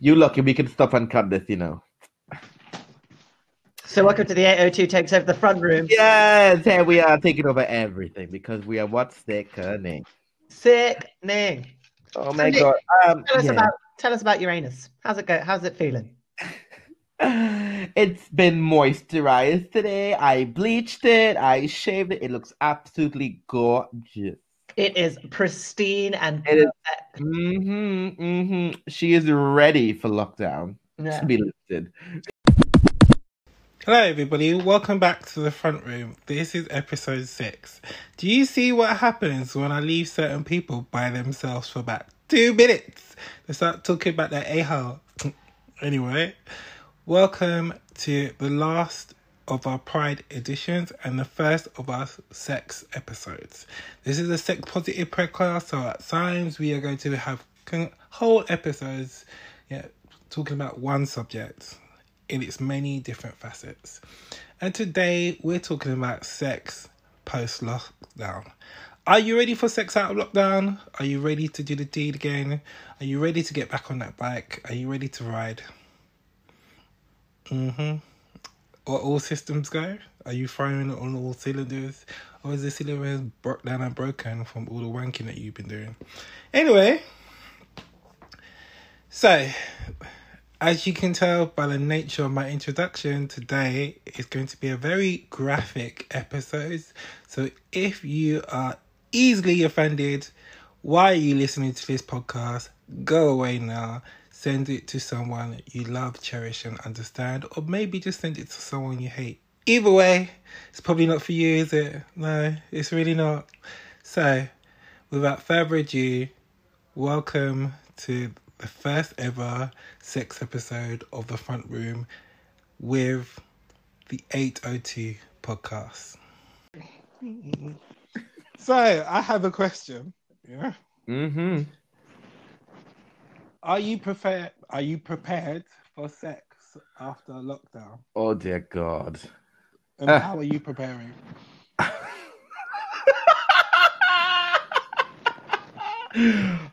You lucky we can stop and cut this, you know. So welcome to the 802 takes over the front room. Yes, here we are taking over everything because we are what sickening. Sickening. Oh my Nick, god. Um, Tell us yeah. about tell us about Uranus. How's it go? How's it feeling? It's been moisturized today. I bleached it. I shaved it. It looks absolutely gorgeous. It is pristine and It is- Mm-hmm, mm-hmm. She is ready for lockdown Yeah. to be lifted. Hello, everybody. Welcome back to the front room. This is episode six. Do you see what happens when I leave certain people by themselves for about two minutes? They start talking about their a hole. anyway, welcome to the last of our Pride editions and the first of our sex episodes. This is a sex positive podcast, so at times we are going to have whole episodes, yeah, talking about one subject in its many different facets. And today we're talking about sex post lockdown. Are you ready for sex out of lockdown? Are you ready to do the deed again? Are you ready to get back on that bike? Are you ready to ride? Mm-hmm. Are all systems go? Are you firing on all cylinders? Or is the cylinder broke down and broken from all the wanking that you've been doing? Anyway, so as you can tell by the nature of my introduction, today is going to be a very graphic episode. So if you are easily offended, why are you listening to this podcast? Go away now. Send it to someone you love, cherish, and understand, or maybe just send it to someone you hate. Either way, it's probably not for you, is it? No, it's really not. So, without further ado, welcome to the first ever sex episode of the front room with the 802 podcast. So I have a question. Yeah. Mm-hmm. Are you prepared are you prepared for sex after lockdown? Oh dear God. And Ah. how are you preparing?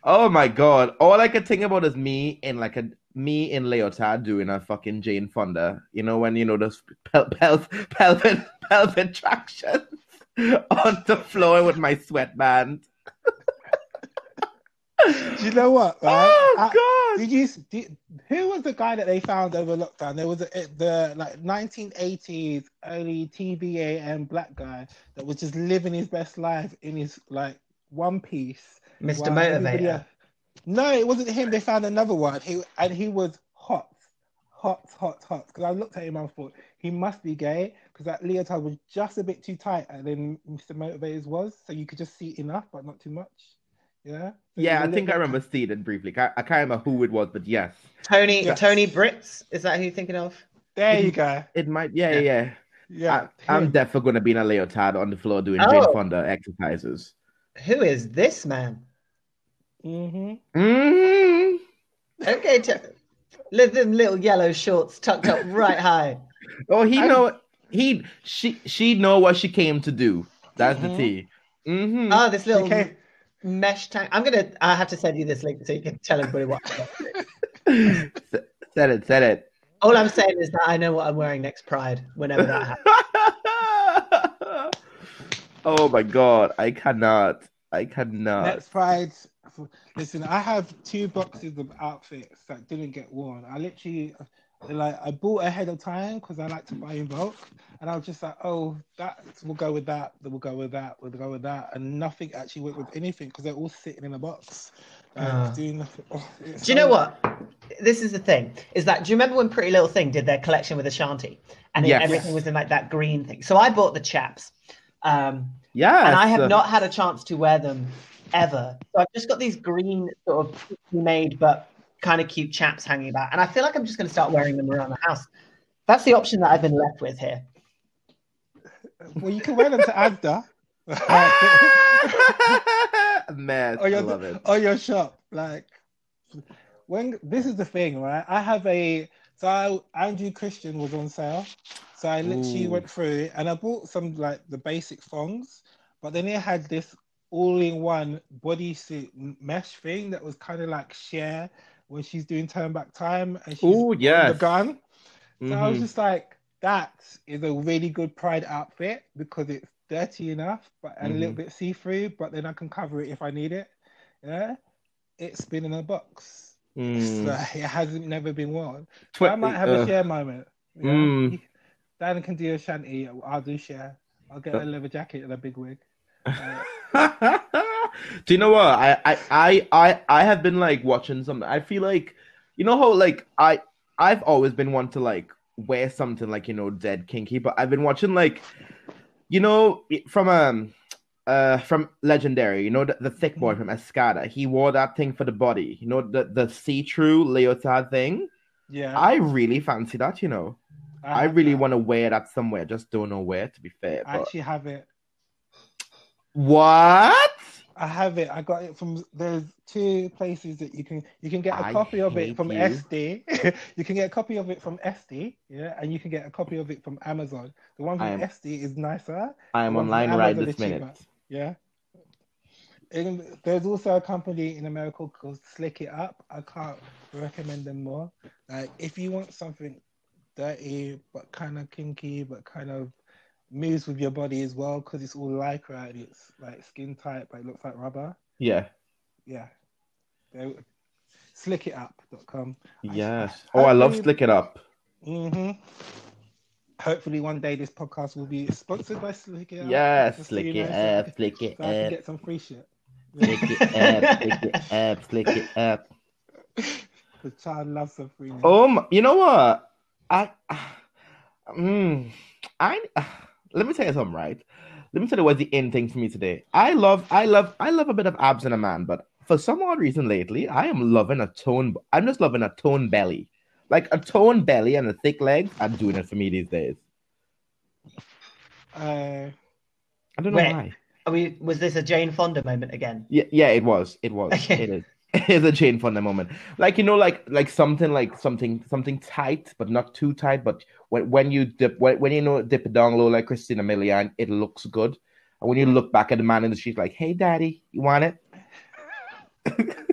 oh my god. All I could think about is me in like a me in leotard doing a fucking Jane Fonda. You know when you know those pel- pel- pelvic pelvic tractions on the floor with my sweatband. Do you know what? Right? Oh I- god. Did you? Did, who was the guy that they found over lockdown? There was a, the like 1980s early TBAM black guy that was just living his best life in his like one piece. Mr. Motivator. else- No, it wasn't him. They found another one. He and he was hot, hot, hot, hot. Because I looked at him and thought he must be gay because that leotard was just a bit too tight, and then Mr. Motivators was, so you could just see enough but not too much. Yeah. Yeah, I think I remember seeing it briefly. I, I can't remember who it was, but yes. Tony Yes. Tony Brits, is that who you're thinking of? There you go. It might yeah, yeah, yeah. Yeah. I, I'm definitely gonna be in a leotard on the floor doing Oh. Jane Fonda exercises. Who is this man? Mm-hmm. Mm-hmm. Okay, t- live them little yellow shorts tucked up right high. Oh, he I- know he she she know what she came to do. That's Mhm. the tea. Mm-hmm. Oh, this little Okay. Mesh tank. I'm gonna. I have to send you this link so you can tell everybody what. said it, said it. All I'm saying is that I know what I'm wearing next Pride whenever that happens. oh my god, I cannot. I cannot. Next Pride. Listen, I have two boxes of outfits that didn't get worn. I literally, like, I bought ahead of time because I like to buy in bulk, and I was just like, oh, that will go with that. That will go with that. Will go with that, and nothing actually went with anything because they're all sitting in a box. Like, Ah. doing nothing. Oh, it's Do you know what? This is the thing. Is that do you remember when Pretty Little Thing did their collection with Ashanti, and it- Yes. everything was in like that green thing? So I bought the chaps, um, yeah, and I have not had a chance to wear them ever. So I've just got these green sort of made but kind of cute chaps hanging about, and I feel like I'm just going to start wearing them around the house. That's the option that I've been left with here. Well, you can wear them to Asda. Mess. or I your love it. or your shop. Like when this is the thing, right? I have a so I, Andrew Christian was on sale, So I literally Ooh. went through and I bought some like the basic thongs, but then it had this all-in-one bodysuit m- mesh thing that was kind of like Cher when she's doing turn back time and she's Ooh, yes. the gun. So I was Mhm. just like, that is a really good pride outfit because it's dirty enough, but and a little Mhm. bit see-through, but then I can cover it if I need it. Yeah, it's been in a box. Mm. So it hasn't never been worn. Tw- So I might have uh, a Cher moment. Yeah? Mm. Dan can do Ashanti. I'll do Cher. I'll get Uh. a leather jacket and a big wig. Do you know what? I, I I I I have been like watching some. I feel like you know how like I I've always been one to like wear something like you know dead kinky, but I've been watching like you know from um uh from Legendary, you know the, the thick boy from Escada. He wore that thing for the body. You know the the see through leotard thing. Yeah, I really fancy that. You know, I have really want to wear that somewhere. Just don't know where. To be fair, I but actually have it. what? I have it. I got it from. There's two places that you can you can get a I copy of it from you. SD. you can get a copy of it from SD, yeah, and you can get a copy of it from Amazon. The one from am- SD is nicer. I am The one from online right this cheaper. minute. Yeah. And there's also a company in America called Slick It Up. I can't recommend them more. Like if you want something dirty but kind of kinky but kind of moves with your body as well because it's all lycra and it's like skin tight but it looks like rubber. Yeah. Yeah. They- Slickitup.com. Yes. Oh, I love Slick It Up. hmm Hopefully one day this podcast will be sponsored by Slick It Up. So Slick It know, so- Slick It so I can Up, get some free shit. Slick It Up, Slick It Up, Slick It Up. The child loves some free. Oh, my, you know what? I, mm, I, let me tell you something, right? Let me tell you what's the end thing for me today. I love, I love, I love a bit of abs in a man, but for some odd reason lately, I am loving a tone. I'm just loving a tone belly, like a tone belly and a thick legs. are doing it for me these days. Uh, I don't know Wait. why. Are we, was this a Jane Fonda moment again? Yeah, yeah, it was. It was. Okay. It is. It's a Jane Fonda moment. Like you know, like like something like something something tight, but not too tight. But when when you dip when, when you know dip it down low like Christina Milian, it looks good. And when you mm. look back at the man in the street, like, hey, daddy, you want it?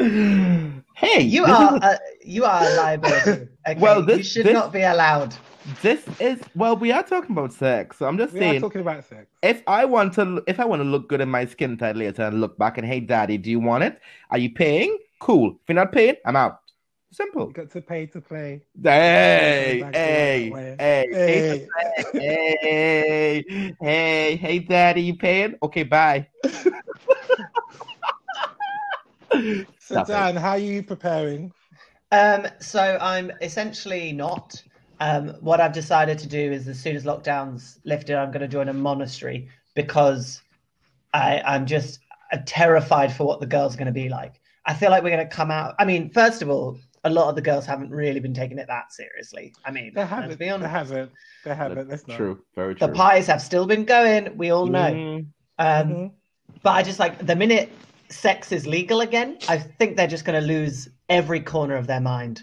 hey, You are is- a, you are a liability. Okay? Well, you this- should this- not be allowed. This is well, we are talking about sex, so I'm just we are saying. talking about sex. if I want to, if I want to look good in my skin tight later and look back and hey, daddy, do you want it? Are you paying? Cool. If you're not paying, I'm out. Simple. You got to pay to play. Hey, Back to hey, hey, Hey. hey, hey, hey, daddy, you paying? Okay, bye. So Dan, how are you preparing? Um, so I'm essentially not. Um, what I've decided to do is, as soon as lockdown's lifted, I'm going to join a monastery because I, I'm just uh, terrified for what the girls are going to be like. I feel like we're going to come out. I mean, first of all, a lot of the girls haven't really been taking it that seriously. I mean, They haven't. be They haven't. They haven't. Let's not. True, very true. The true. pies have still been going. We all know. Mm, Um, Mhm. But I just like the minute sex is legal again, I think they're just going to lose every corner of their mind.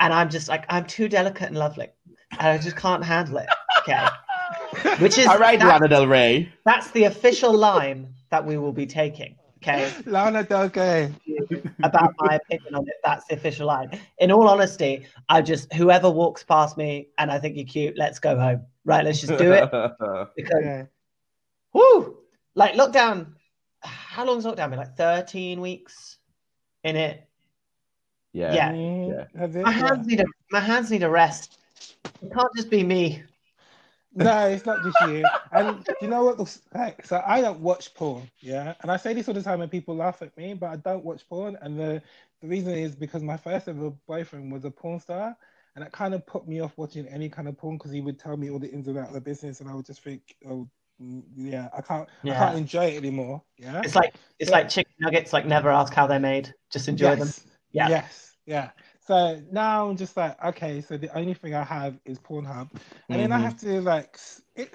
And I'm just like, I'm too delicate and lovely. And I just can't handle it. Okay. Which is All right, Lana Del Rey. that's the official line that we will be taking. Okay. Lana Del Rey. About my opinion on it. That's the official line. In all honesty, I just, whoever walks past me and I think you're cute, let's go home. Right. Let's just do it. Because, Yeah. whoo, like lockdown, how long's lockdown been? Like 13 weeks in it. Yeah. Yeah. Has it? My hands need a my hands need a rest. It can't just be me. No, it's not just you. And do you know what looks like? So I don't watch porn, yeah. And I say this all the time, and people laugh at me, but I don't watch porn. And the the reason is because my first ever boyfriend was a porn star, and it kind of put me off watching any kind of porn because he would tell me all the ins and outs of the business, and I would just think, oh, mm, yeah, I can't, I can't enjoy it anymore. Yeah. It's like it's like chicken nuggets. Like never ask how they're made. Just enjoy them. Yes. Yeah. Yes. Yeah. So now I'm just like, okay, so the only thing I have is Pornhub, and then I Mhm. have to like, it,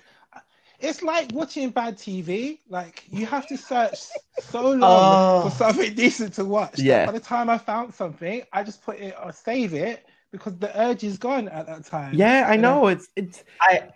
it's like watching bad TV. Like you have to search so long Oh. for something decent to watch. Yeah. By the time I found something, I just put it or save it because the urge is gone at that time. Yeah, I And know. It's it's I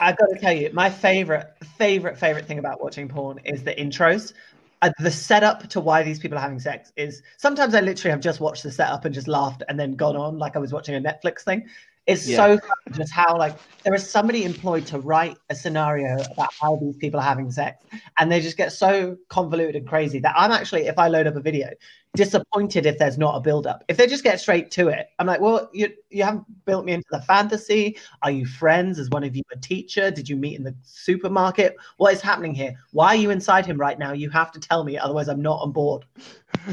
I got to tell you, my favorite, favorite, favorite thing about watching porn is the intros. Uh, the setup to why these people are having sex is sometimes I literally have just watched the setup and just laughed and then gone on like I was watching a Netflix thing. It's Yeah. so fun just how like there is somebody employed to write a scenario about how these people are having sex, and they just get so convoluted and crazy that I'm actually, if I load up a video, disappointed if there's not a build up. If they just get straight to it, I'm like, well, you you haven't built me into the fantasy. Are you friends? Is one of you a teacher? Did you meet in the supermarket? What is happening here? Why are you inside him right now? You have to tell me, otherwise I'm not on board.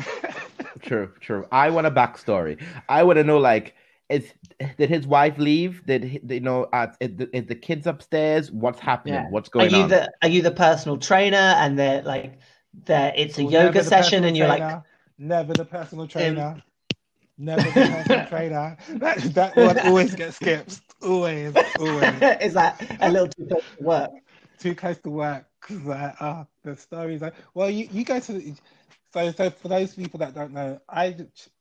true, true. I want a backstory. I want to know like. Is did his wife leave? Did he, you know? Uh, is, the, is the kids upstairs? What's happening? Yeah. What's Are going you on? the are you the personal trainer and they're like there it's a Well, yoga session and you're like never the personal trainer. Never the personal trainer. That, that one always gets skipped. Always, always. is that a little too close to work? Too close to work. Like, oh, the stories. Are, well, you, you go to. The- So, so for those people that don't know, I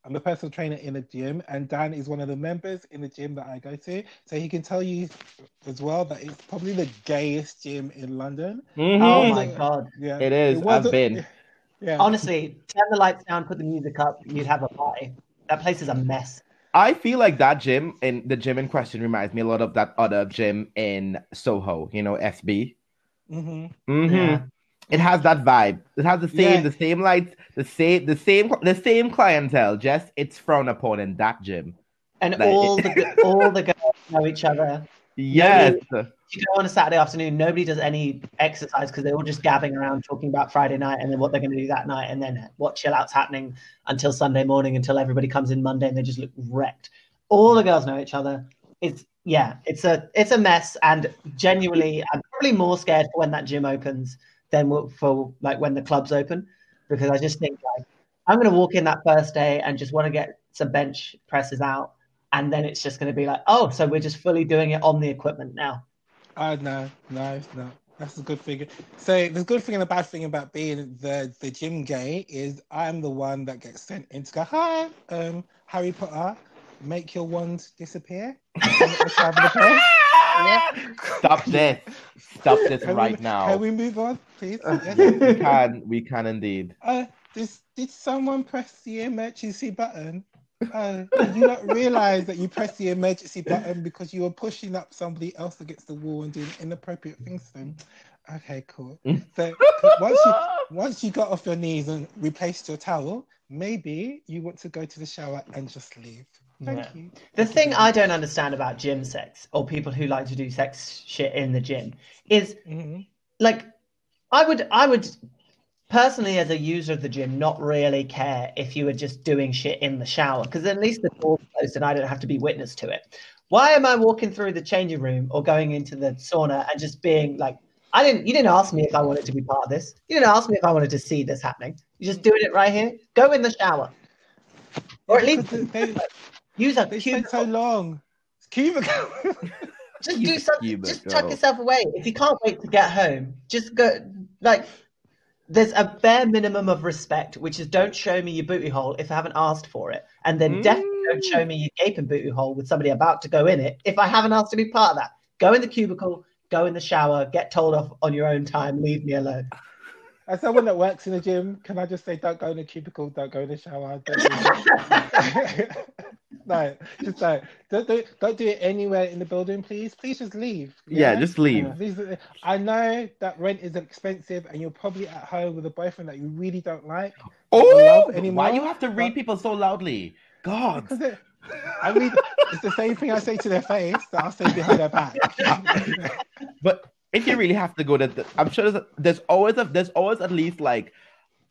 I'm a personal trainer in a gym, and Dan is one of the members in the gym that I go to. So he can tell you as well that it's probably the gayest gym in London. Mhm. Oh my god. Yeah, It is. I've been. Yeah. Honestly, turn the lights down, put the music up, you'd have a party. That place is a mess. I feel like that gym in the gym in question reminds me a lot of that other gym in Soho. You know, SB. hmm Mm-hmm. Yeah. It has that vibe. It has the same, Yeah. the same lights, the same, the same, the same clientele. Just it's frowned upon in that gym. And Like- all the all the girls know each other. Yes. You go on a Saturday afternoon, nobody does any exercise because they're all just gabbing around talking about Friday night and then what they're going to do that night and then what chill out's happening until Sunday morning until everybody comes in Monday and they just look wrecked. All the girls know each other. It's yeah, it's a it's a mess and genuinely I'm probably more scared for when that gym opens than w- for like when the clubs open because I just think like I'm going to walk in that first day and just want to get some bench presses out and then it's just going to be like oh so we're just fully doing it on the equipment now. Oh no, no, no. That's a good thing. So the good thing and the bad thing about being the the gym gay is I'm the one that gets sent in to go, hi, um, Harry Potter, make your wand disappear. Let's have the play. Yeah. Stop this. Stop this Can right we, now. Can we move on, please? Yes. We can. We can indeed. Uh, did, did someone press the emergency button? Uh, did you not realize that you pressed the emergency button because you were pushing up somebody else against the wall and doing inappropriate things to them? Okay, cool. So once you once you got off your knees and replaced your towel, maybe you want to go to the shower and just leave. Thank Yeah. you. The thing I don't understand about gym sex or people who like to do sex shit in the gym is Mhm. like I would I would personally as a user of the gym not really care if you were just doing shit in the shower because at least the door's closed and I don't have to be witness to it. Why am I walking through the changing room or going into the sauna and just being like I didn't you didn't ask me if I wanted to be part of this. You didn't ask me if I wanted to see this happening. You're just doing it right here. Go in the shower. Or at least they, use a they spent cubicle. so long. Cubicle. Just do something. cubicle. Just tuck yourself away. If you can't wait to get home, just go. Like, there's a bare minimum of respect, which is don't show me your booty hole if I haven't asked for it, and then definitely don't Mm. show me your gaping booty hole with somebody about to go in it if I haven't asked to be part of that. Go in the cubicle. Go in the shower. Get told off on your own time. Leave me alone. As someone that works in the gym, can I just say, don't go in the cubicle, don't go in the shower. Don't do that. no, just don't. Don't do, don't do it anywhere in the building, please. Please just leave. Yeah, just leave. Please- uh, I know that rent is expensive, and you're probably at home with a boyfriend that you really don't like. Oh, love anymore, why you have to read but- people so loudly? God. It, I mean, it's the same thing I say to their face that I'll say behind their back. But if you really have to go, to, I'm sure there's, there's always a, there's always at least like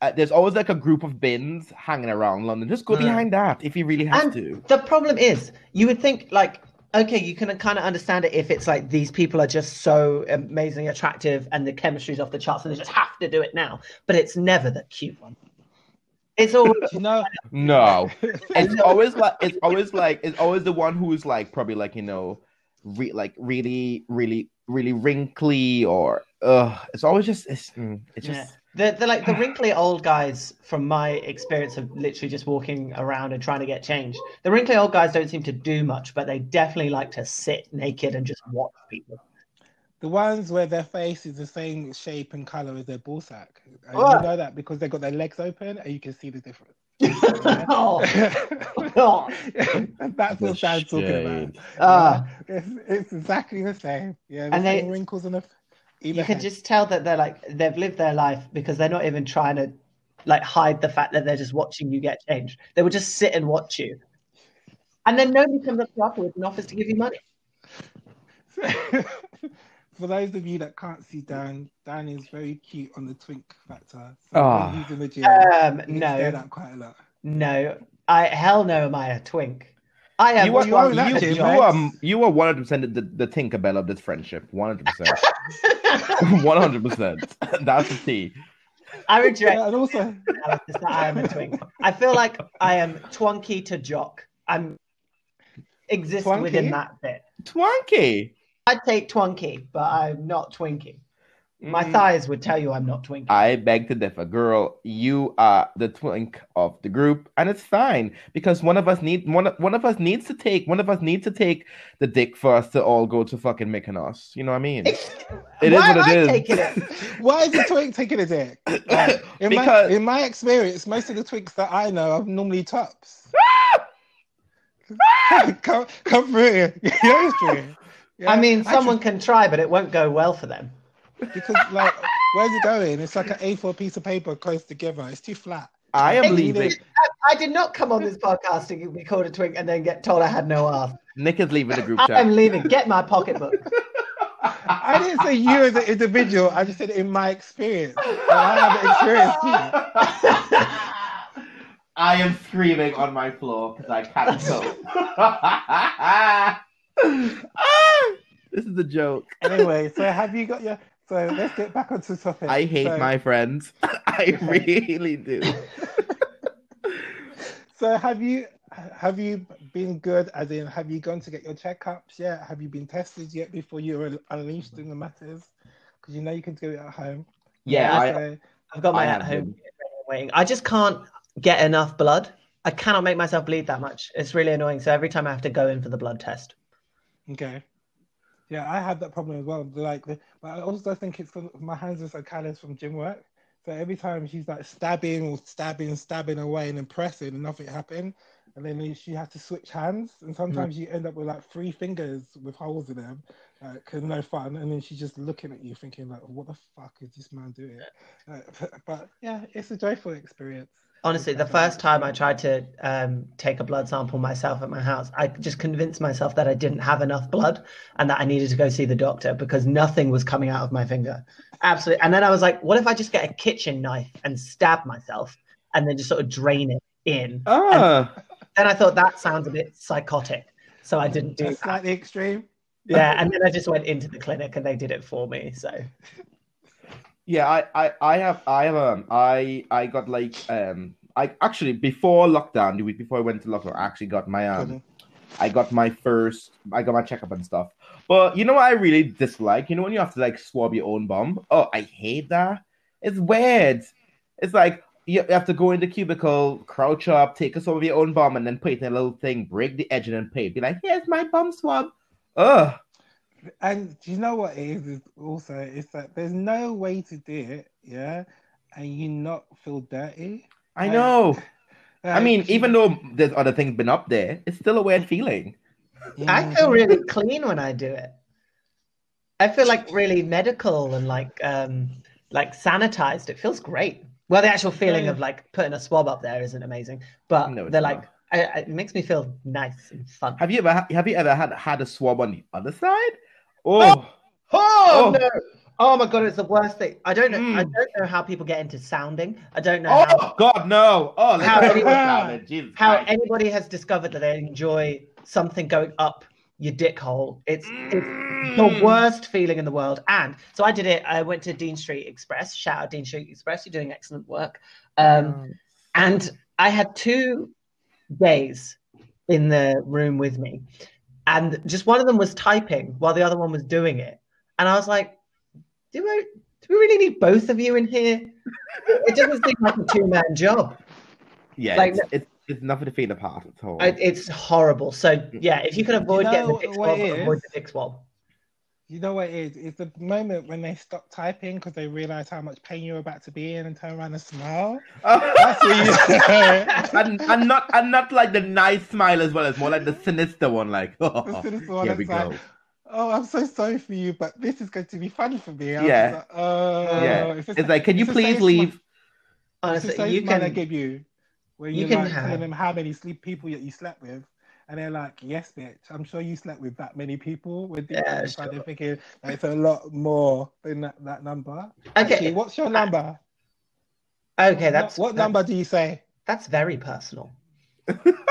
uh, there's always like a group of bins hanging around London. Just go Mm. behind that if you really have And to. the problem is, you would think like, okay, you can kind of understand it if it's like these people are just so amazingly attractive and the chemistry's off the charts and they just have to do it now. But it's never the cute one. It's always you know, No, it's always like it's always like it's always the one who's like probably like you know, re- like really really really wrinkly or uh it's always just it's mm, it's just Yeah. The, the like the wrinkly old guys, from my experience of literally just walking around and trying to get changed, the wrinkly old guys don't seem to do much, but they definitely like to sit naked and just watch people. The ones where their face is the same shape and color as their ball sack. And Oh. You know that because they've got their legs open and you can see the difference. oh, oh. That's what Dan's talking about. Shade. Ah. It's, it's exactly the same. Yeah, the And they- wrinkles on the either you can just tell that they're like they've lived their life because they're not even trying to like hide the fact that they're just watching you get changed. They will just sit and watch you, and then nobody comes up to you afterwards and offers to give you money. For those of you that can't see Dan, Dan is very cute on the twink factor. So when he's in the gym. Um, no, quite a lot. no, I hell no, am I a twink? I am. You are, you are you, that you, gym, are, you are 100% the, the Tinkerbell of this friendship. 100%. 100%. That's the T. I reject Yeah, and also, I am a twink. I feel like I am twonky to jock. I'm exist Twonky? within that bit. Twanky. I'd take twonky, but I'm not twinky. My Mm. thighs would tell you I'm not twinky. I beg to differ, girl. You are the twink of the group, and it's fine because one of us need one. of- One of us needs to take. One of us needs to take the dick for us to all go to fucking Mykonos. You know what I mean? It is Why what am it I is. taking it? why is the twink taking a dick? Like, in, Because- my, in my experience, most of the twinks that I know are normally tops. come, come through here. Yeah, it's true. Yeah, I mean, actually, someone can try, but it won't go well for them. Because like, where's it going? It's like an A4 piece of paper close together. It's too flat. I am leaving. I, I did not come on this podcast to be called a twink and then get told I had no ass. Nick is leaving the group chat. I'm leaving. Get my pocketbook. I didn't say you as an individual. I just said in my experience. I have an experience too. I am screaming on my floor because I can't cope. Ah, this is a joke. Anyway, so have you got your? So let's get back onto the topic. I hate So- my friends. I really do. So have you have you been good? As in, have you gone to get your checkups yet? Have you been tested yet before you were unleashed in the matters? Because you know you can do it at home. Yeah, I, So- I've got my at home waiting. I just can't get enough blood. I cannot make myself bleed that much. It's really annoying. So every time I have to go in for the blood test. okay. Yeah, I had that problem as well. Like, but I also think it's 'cause my hands are so callous from gym work. So every time she's like stabbing or stabbing, stabbing away and then pressing, and nothing happened. And then she has to switch hands, and mm-hmm. sometimes you end up with like three fingers with holes in them, like no fun. And then she's just looking at you, thinking like, "What the fuck is this man doing?" But, but yeah, it's a joyful experience. Honestly, the first time I tried to um, take a blood sample myself at my house, I just convinced myself that I didn't have enough blood and that I needed to go see the doctor because nothing was coming out of my finger. Absolutely. And then I was like, what if I just get a kitchen knife and stab myself and then just sort of drain it in? ah, Then I thought that sounds a bit psychotic. So I didn't do Just that. like the extreme. Yeah. And then I just went into the clinic and they did it for me. So yeah. I, I, I have, I have, um, I, I got like, um, I actually before lockdown, the week before I went to lockdown, I actually got my, um, I got my first, I got my checkup and stuff. But you know what I really dislike? You know when you have to like swab your own bum? Oh, I hate that. It's weird. It's like you have to go in the cubicle, crouch up, take a swab of your own bum, and then put it in a little thing, break the edge, and then pay. Be like, here's my bum swab. Ugh. And do you know what it is? is also, it's that there's no way to do it, yeah, and you not feel dirty. I I- know. I mean, Like, even though there's other things been up there, it's still a weird feeling. I feel really clean when I do it. I feel like really medical and like um like sanitized. It feels great. Well, the actual feeling Yeah. of like putting a swab up there isn't amazing, but No, they're not. like I, I- it makes me feel nice and fun. Have you ever have you ever had had a swab on the other side? Oh, Oh, Oh. no! Oh my god, it's the worst thing. I don't know. I Mm. don't know how people get into sounding. I don't know how, oh God, no! Oh, How not anyone- talk. Jesus how anybody has discovered that they enjoy something going up your dick hole. It's it's the Mm. worst feeling in the world. And so I did it. I went to Dean Street Express. Shout out Dean Street Express. You're doing excellent work. Um, and I had two gays in the room with me, and just one of them was typing while the other one was doing it. And I was like, "Do I Do we really need both of you in here? It doesn't seem like a two man job. Yeah, Like- it's, it's it's nothing to faint of heart at all. I- It's horrible. So mm. yeah, if you can avoid know getting the dick swab, avoid the dick swab. You know what it is? It's the moment when they stop typing because they realize how much pain you're about to be in and turn around and smile. Oh. That's what you. and, and not and not like the nice smile as well. It's more like the sinister one. Like, oh, sinister one here we go. oh, I'm so sorry for you, but this is going to be fun for me. I'm Yeah. just like, oh, yeah, it's, like, can you it's the please same leave? Honestly, you smile I can. give you where you you can like have- telling them how many sleep people that you slept with. And they're like, yes, bitch. I'm sure you slept with that many people. With the Yeah, inside, sure. they're thinking that it's a lot more than that, that number. Okay. Actually, what's your number? Okay, that's what, what that's- number do you say? That's very personal.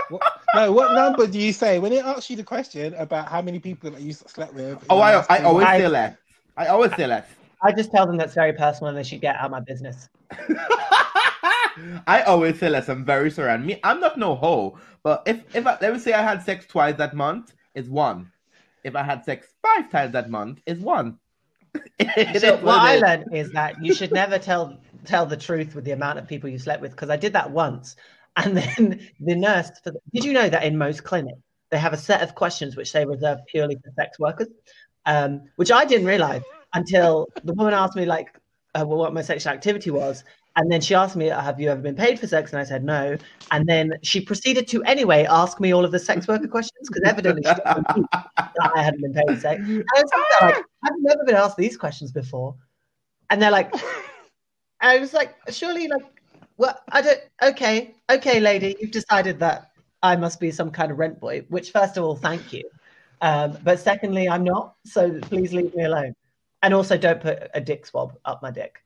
What, no, what number do you say when it asks you the question about how many people that you slept with? Oh, I I always months? say less. I always say less. I just tell them that's very personal and they should get out of my business. I always say less. I'm very sorry. And me, I'm not no hoe. But if if I, let me say I had sex twice that month, it's one. If I had sex five times that month, it's one. It So is what I learned is that you should never tell tell the truth with the amount of people you slept with because I did that once, and then the nurse. For the, did you know that in most clinics they have a set of questions which they reserve purely for sex workers, um, which I didn't realize until the woman asked me like uh, well, what my sexual activity was. And then she asked me, "Have you ever been paid for sex?" And I said no. And then she proceeded to anyway ask me all of the sex worker questions because evidently she that I hadn't been paid for sex. And I was like, I've never been asked these questions before. And they're like, I was like, surely, like, well, I don't, okay, okay, lady, you've decided that I must be some kind of rent boy, which, first of all, thank you. Um, but secondly, I'm not. So please leave me alone. And also, don't put a dick swab up my dick.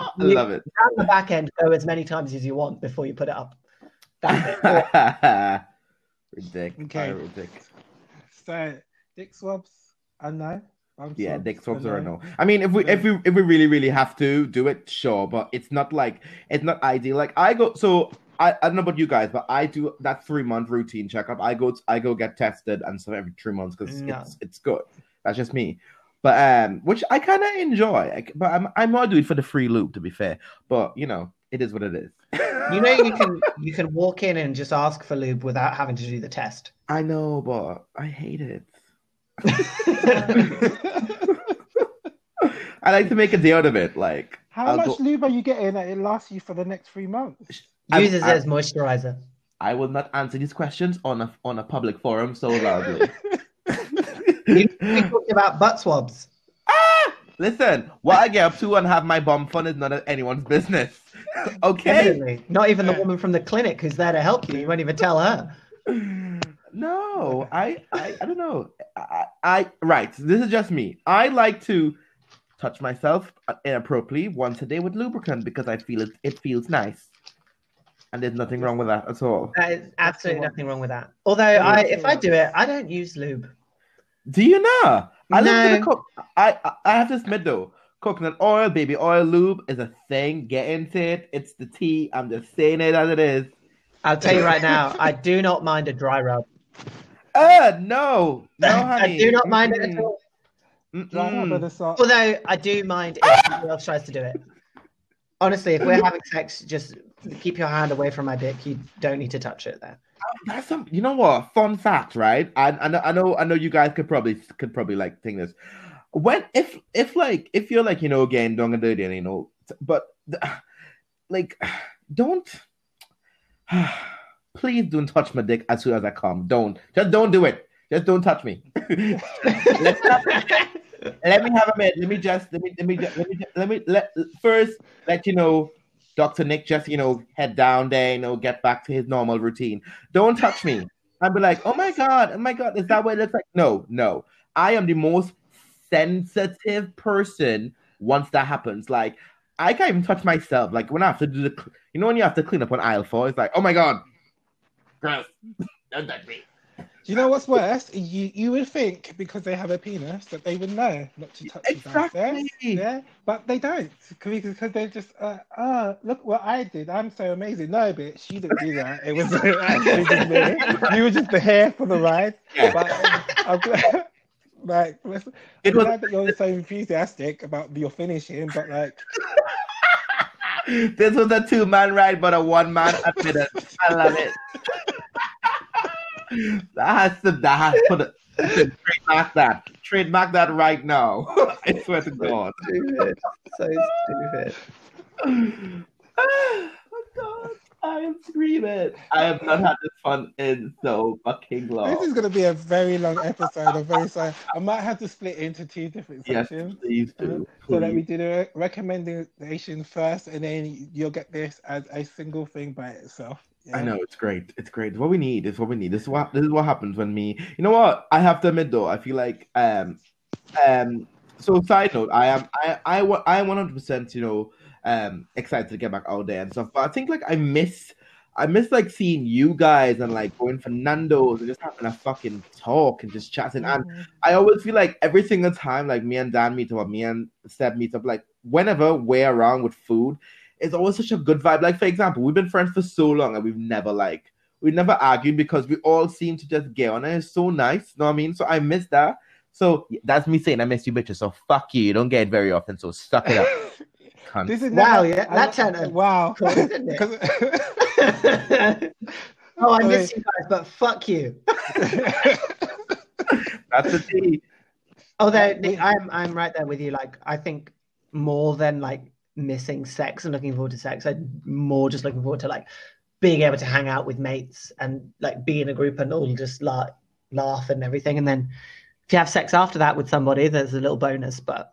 I love it. Down the back end, go as many times as you want before you put it up. That's ridiculous. Okay. ridiculous. So, dick swabs, I know. Bum Yeah, swabs, dick swabs are a no. I mean, if we if we if we really really have to do it, sure. But it's not like it's not ideal. Like I go, so I, I don't know about you guys, but I do that three month routine checkup. I go I go get tested and stuff every three months because No. it's it's good. That's just me. But um, which I kind of enjoy. I, but I'm I might do it for the free loop, to be fair. But you know, it is what it is. You know, you can you can walk in and just ask for lube without having to do the test. I know, but I hate it. I like to make a deal out of it. Like How I'll much go- lube are you getting that it lasts you for the next three months? I- Uses it as moisturizer. I will not answer these questions on a on a public forum so loudly. You we talked about butt swabs. ah! Listen, what I get up to and have my bomb fun is none of anyone's business. okay? Evidently. Not even the woman from the clinic who's there to help you. You won't even tell her. No, I, I I don't know. I, I right. This is just me. I like to touch myself inappropriately once a day with lubricant because I feel it it feels nice. And there's nothing wrong with that at all. There is absolutely nothing wrong with that. Although I, if I do it, I don't use lube. Do you know? I listen to No. the cook. I, I I have to admit though, coconut oil, baby oil lube is a thing. Get into it. It's the tea. I'm just saying it as it is. I'll tell you right now, I do not mind a dry rub. Uh no, no, honey. I do not mind it at all. Sock. Although I do mind if somebody else tries to do it. Honestly, if we're having sex, just keep your hand away from my dick. You don't need to touch it there. That's some. You know what? Fun fact, right? I, I know. I know. I know. You guys could probably could probably like think this. When if if like if you're like you know again don't do it you know, but like don't. Please don't touch my dick as soon as I come. Don't just don't do it. Just don't touch me. Let me have a minute. Let me just let me let me let me let me let first let you know Dr. Nick just you know head down there, you know, get back to his normal routine. Don't touch me. I'd be like, oh my god, oh my god, is that what it looks like? No, no. I am the most sensitive person once that happens. Like I can't even touch myself. Like when I have to do the, you know, when you have to clean up on aisle four, it's like, oh my god, gross. Don't touch me. Do you know what's worse? You you would think because they have a penis that they would know not to touch you downstairs. Exactly. Yeah, but they don't because they're just uh, oh look what I did. I'm so amazing. No, bitch, you didn't do that. It was actually just me. You were just the hair for the ride. Yeah. But um, I'm glad- Like, let's, It I'm was- glad that you're so enthusiastic about your finishing, but like, this was a two man ride, but a one man admitted. I love it. That has to that has to put it trademark that. Trademark that right now. I swear to God. Stupid. So stupid. oh my God. I am screaming. I have not had this fun in so fucking long. this is going to be a very long episode. I'm very sorry. I might have to split into two different sections. Yes, please do. Uh-huh. So that we do the recommendation first, and then you'll get this as a single thing by itself. I know it's great. It's great. It's what we need. It's what we need. This is what this is what happens when me. You know what? I have to admit though, I feel like um um. So side note, I am I I I am one hundred percent you know um excited to get back out there and stuff. But I think like I miss I miss like seeing you guys and like going for Nando's and just having a fucking talk and just chatting. And Mhm. I always feel like every single time, like me and Dan meet up, or me and Seb meet up, like whenever we're around with food, it's always such a good vibe. Like for example, we've been friends for so long and we've never like we never argued because we all seem to just get on and it's so nice. You know what I mean? So I miss that. So that's me saying I miss you bitches. So fuck you. You don't get it very often. So suck it up. cunt. This is Wow, never- yeah, I- that turned wow. cool, didn't it? 'Cause- oh, I Okay. miss you guys, but fuck you. That's the tea. Although we- I'm I'm right there with you. Like I think more than like missing sex and looking forward to sex, I'm more just looking forward to like being able to hang out with mates and like be in a group and all just like laugh and everything. And then if you have sex after that with somebody, there's a little bonus. But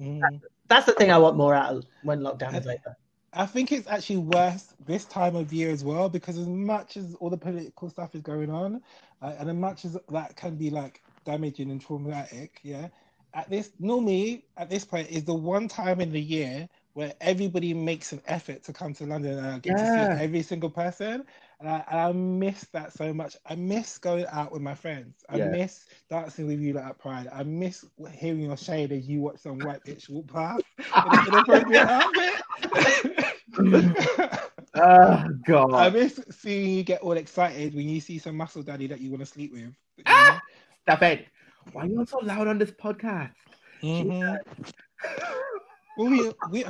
Mm. that's the thing I want more out of when lockdown is over. I think it's actually worse this time of year as well because as much as all the political stuff is going on, uh, and as much as that can be like damaging and traumatic, yeah. At this normally at this point is the one time in the year where everybody makes an effort to come to London and I get Yeah. to see every single person. And I, and I miss that so much. I miss going out with my friends. I Yeah. miss dancing with you like at Pride. I miss hearing your shade as you watch some white bitch walk past in an inappropriate outfit. Oh I miss seeing you get all excited when you see some muscle daddy that you want to sleep with. Ah! Stop it. Why are you so loud on this podcast? Mhm. Well, we, we,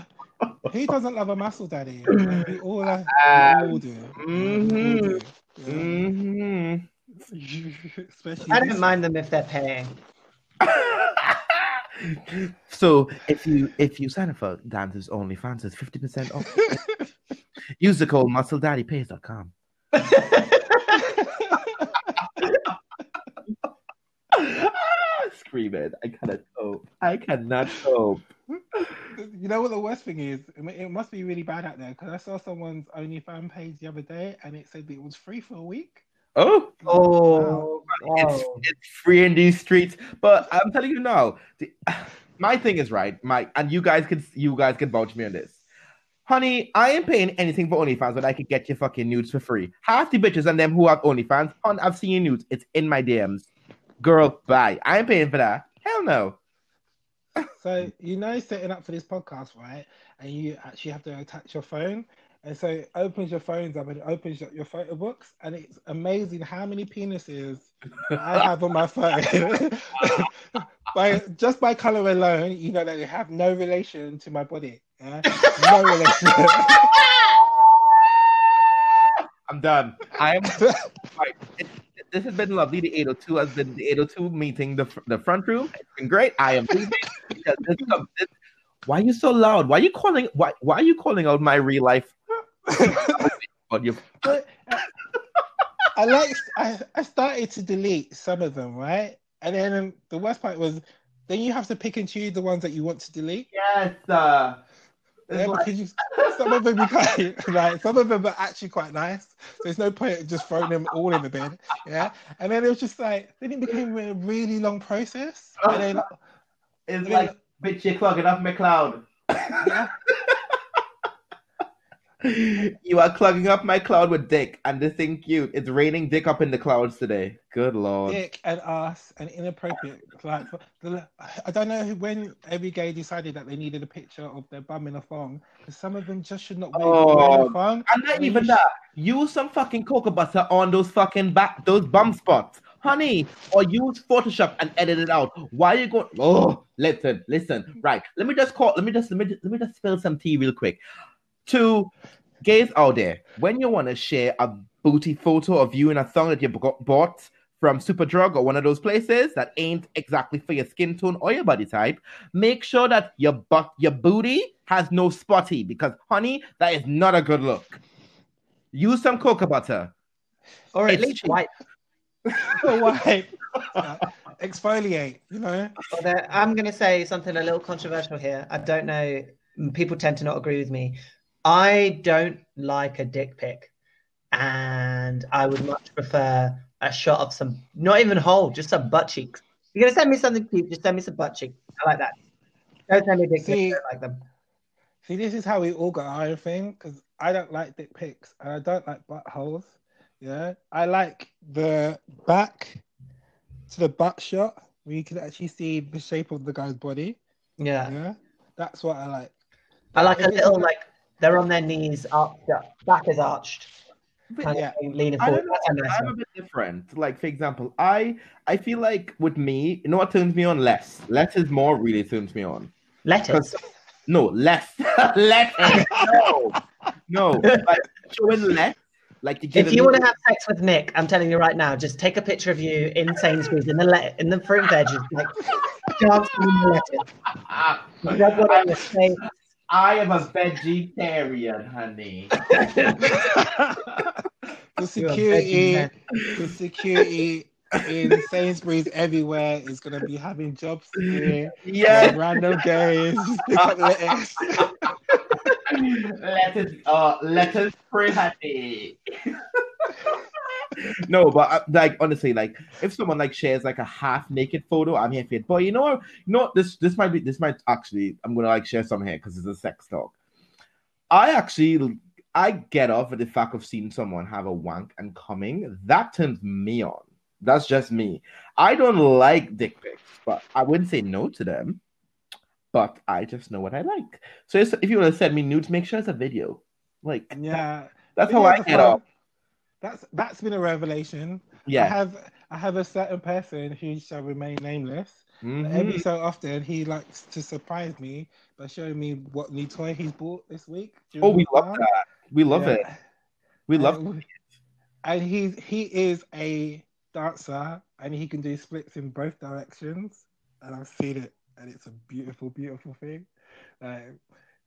who doesn't love a muscle daddy? We all, uh, we all do. Mhm. We all do. Yeah. Mm-hmm. Especially I don't mind them if they're paying. so if you if you sign up for Dance's OnlyFans, it's fifty percent off. Use the code muscledaddypays.com. Screaming. I cannot cope. I cannot cope. You know what the worst thing is? It must be really bad out there because I saw someone's OnlyFans page the other day and it said it was free for a week. Oh, Oh, it's, oh. it's free in these streets. But I'm telling you now, the, my thing is right, Mike, and you guys can you guys can vouch me on this. Honey, I ain't paying anything for OnlyFans, but I could get your fucking nudes for free. Half the bitches and them who have OnlyFans, hon, I've seen your nudes. It's in my DMs. Girl, bye. I ain't paying for that. Hell no. So you know, setting up for this podcast, right? And you actually have to attach your phone, and so it opens your phones up and it opens up your photo books, and it's amazing how many penises I have on my phone. by just by color alone, you know that they have no relation to my body. Yeah? No relation. I'm done. I'm right. It, this has been lovely. The 802 has been the 802 meeting the the front room. It's been great. I am leaving because this, com- this why are you so loud? Why are you calling why why are you calling out my real life on your I like I, I started to delete some of them, right? And then um, the worst part was then you have to pick and choose the ones that you want to delete. Yes, uh it's Yeah, like- because you, some of them you can't, like some of them are actually quite nice. So there's no point just throwing them all in the bin. Yeah. And then it was just like then it became a really long process. And then it's like bitch you're clogging up my cloud. yeah, you are clogging up my cloud with dick and this thing cute. It's raining dick up in the clouds today. Good lord. dick and ass and inappropriate. Like the, I don't know when every gay decided that they needed a picture of their bum in a thong. Because some of them just should not wear, Oh, wear a thong. And not I mean, even that. Use some fucking cocoa butter on those fucking back, those bum spots. honey, or use Photoshop and edit it out. Why are you going? Oh, listen, listen. Right. Let me just call. Let me just let me just, let me just spill some tea real quick. To gays out there, when you want to share a booty photo of you in a song that you bought from Superdrug or one of those places that ain't exactly for your skin tone or your body type, make sure that your butt, your booty has no spotty because, honey, that is not a good look. Use some cocoa butter. Or at It's least cheap. white. Uh, exfoliate, you know? Although I'm going to say something a little controversial here. I don't know. People tend to not agree with me. I don't like a dick pic, and I would much prefer a shot of some, not even whole, just some butt cheeks. You're going to send me something cute, just send me some butt cheeks. I like that. Don't send me dick pics. See- I don't like them. See, this is how we all got our thing because I don't like dick pics and I don't like buttholes. Yeah, I like the back to the butt shot where you can actually see the shape of the guy's body. Yeah. Yeah, that's what I like. I like a little, like, they're on their knees, arched up, back is arched, kind Yeah. leaning I forward. don't know. That's a nice I'm a bit different. Like, for example, I I feel like with me, you know what turns me on less? Less is more really turns me on. Letters. No, less. less. no. No. Like showing less. Like you If you want to have sex with Nick, I'm telling you right now, just take a picture of you in Sainsbury's in the le- in the fruit veggies, like dancing in the lettuce. Rub one on your face. I am a vegetarian, honey. the security, the security in Sainsbury's everywhere is gonna be having jobs here. Yes. Random gays. Pick up lettuce. lettuce, uh, lettuce free happy. No, but uh, like honestly, like if someone like shares like a half naked photo, I'm here for it. But you know, what? you know, what? this this might be this might actually I'm gonna like share some here because it's a sex talk. I actually I get off at the fact of seeing someone have a wank and coming. That turns me on. That's just me. I don't like dick pics, but I wouldn't say no to them. But I just know what I like. So if you want to send me nudes, make sure it's a video. Like Yeah, that's how I get off. That's that's been a revelation. I have I have a certain person who shall remain nameless. Mhm. Every so often, he likes to surprise me by showing me what new toy he's bought this week. Oh, we love that. We love Yeah. it. We love. And, and he he is a dancer, and he can do splits in both directions. And I've seen it, and it's a beautiful, beautiful thing. Like,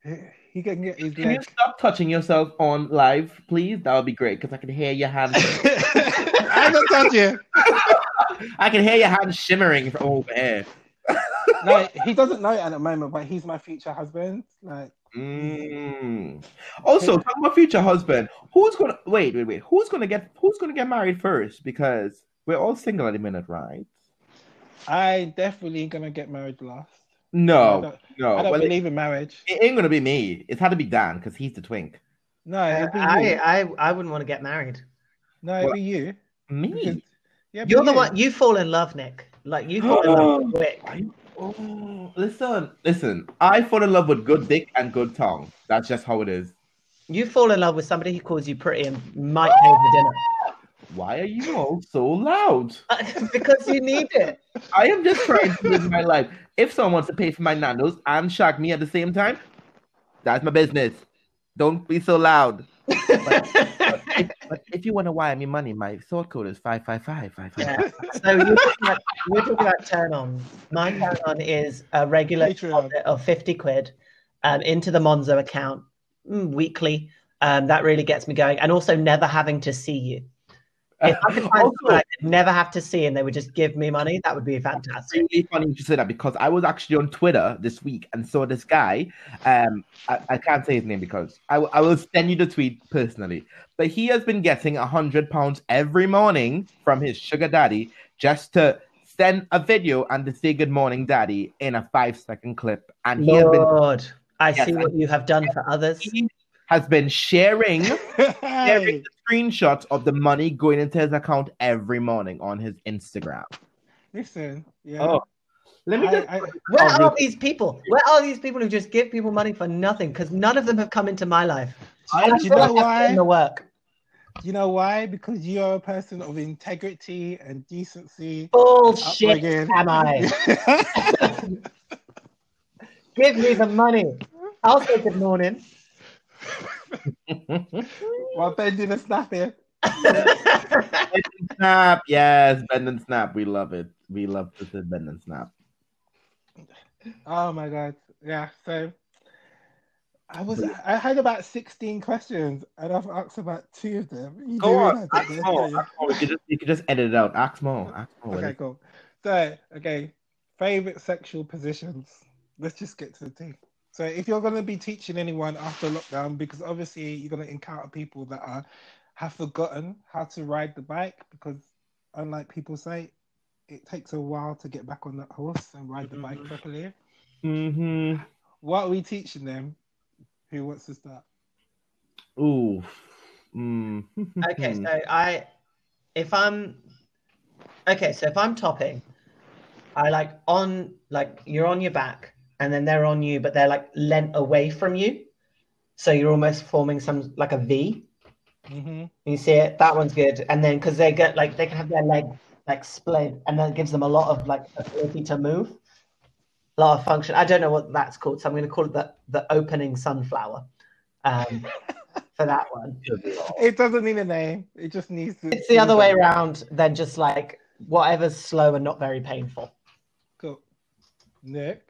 he, he can get his Can you stop touching yourself on live, please? That would be great because I can hear your hands. I don't touch you. I can hear your hands shimmering from over here. Like he doesn't know it at the moment, but he's my future husband. Like Mm. Also, talking about future husband, who's gonna wait, wait, wait? Who's gonna get who's gonna get married first? Because we're all single at the minute, right? I definitely gonna get married last. I No, don't, no. I don't Well, it, believe in marriage. it ain't gonna be me. It's had to be Dan because he's the twink. No, it'll be I, you. I, I wouldn't want to get married. No, it'll be you. Me? Because- Yeah, You're the you. one. You fall in love, Nick. Like you fall in love quick. Are you- Oh, listen, listen. I fall in love with good dick and good tongue. That's just how it is. You fall in love with somebody who calls you pretty and might pay for dinner Why are you all so loud? because you need it. I am just trying to live my life. If someone wants to pay for my nandos and shock me at the same time, that's my business. Don't be so loud. If- but if you want to wire me money, my sort code is five five five five five. Yeah. So you're talking about, you're talking about turn on. My turn on is a regular deposit of 50 quid um, into the Monzo account mm, weekly. Um, that really gets me going. And also never having to see you. If I could find Also- someone I could never have to see and they would just give me money, that would be fantastic. It's really funny you say that because I was actually on Twitter this week and saw this guy. Um, I, I can't say his name because I, will- I will send you the tweet personally. But he has been getting a hundred pounds every morning from his sugar daddy just to send a video and to say good morning, daddy, in a five second clip. And he has been I Yes, see what you have done for others. he has been sharing sharing the screenshots of the money going into his account every morning on his Instagram. listen, yeah. Oh, Let me I- just I- Where Oh, are these people? Where are these people who just give people money for nothing? Because none of them have come into my life. I- I do you feel know like I've put why? in the work. Do you know why? Because you're a person of integrity and decency. Bullshit, upbringing. am I? Give me the money. I'll say good morning. While bending and snapping. snap, yes, bend and snap. We love it. We love to say bend and snap. Oh my god. Yeah. So I was I had about 16 questions and I've asked about two of them. You Go on, ask more. you? ask more. You, could just, you could just edit it out. Ask more. Ask more. Okay, cool. So, okay, favorite sexual positions. Let's just get to the thing. So, if you're going to be teaching anyone after lockdown, because obviously you're going to encounter people that are have forgotten how to ride the bike, because unlike people say, it takes a while to get back on that horse and ride the bike Mhm. properly. Mm-hmm. What are we teaching them? Who wants to start? Ooh. Mm. Okay, so I, if I'm, okay, so if I'm topping, I like on, like you're on your back and then they're on you, but they're like lent away from you. So you're almost forming some, like a V. Mm-hmm. You see it? That one's good. And then because they get like, they can have their leg like split and that gives them a lot of like ability to move, a lot of function. I don't know what that's called. So I'm going to call it the, the opening sunflower um, for that one. It doesn't need a name. It just needs to. It's the other way around than just like whatever's slow and not very painful. Cool. Nick.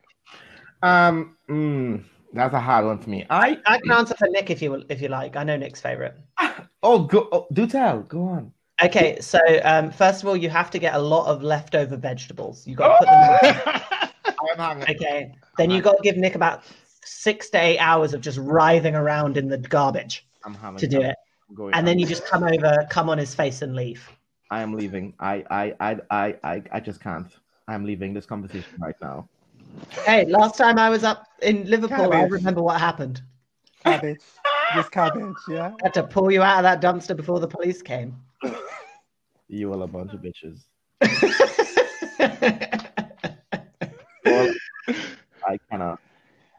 Um, mm, that's a hard one for me. I I can answer for Nick if you if you like. I know Nick's favorite. oh go oh, do tell. Go on. Okay, so um, first of all, you have to get a lot of leftover vegetables. You got to put them. I'm hungry. Okay, then you got to give Nick about six to eight hours of just writhing around in the garbage I'm to do it, and then you just come over, come on his face, and leave. I am leaving. I I I I I, I just can't. I'm leaving this conversation right now. Hey, last time I was up in Liverpool, I remember what happened. cabbage. Just cabbage, yeah. I had to pull you out of that dumpster before the police came. You all a bunch of bitches. I cannot.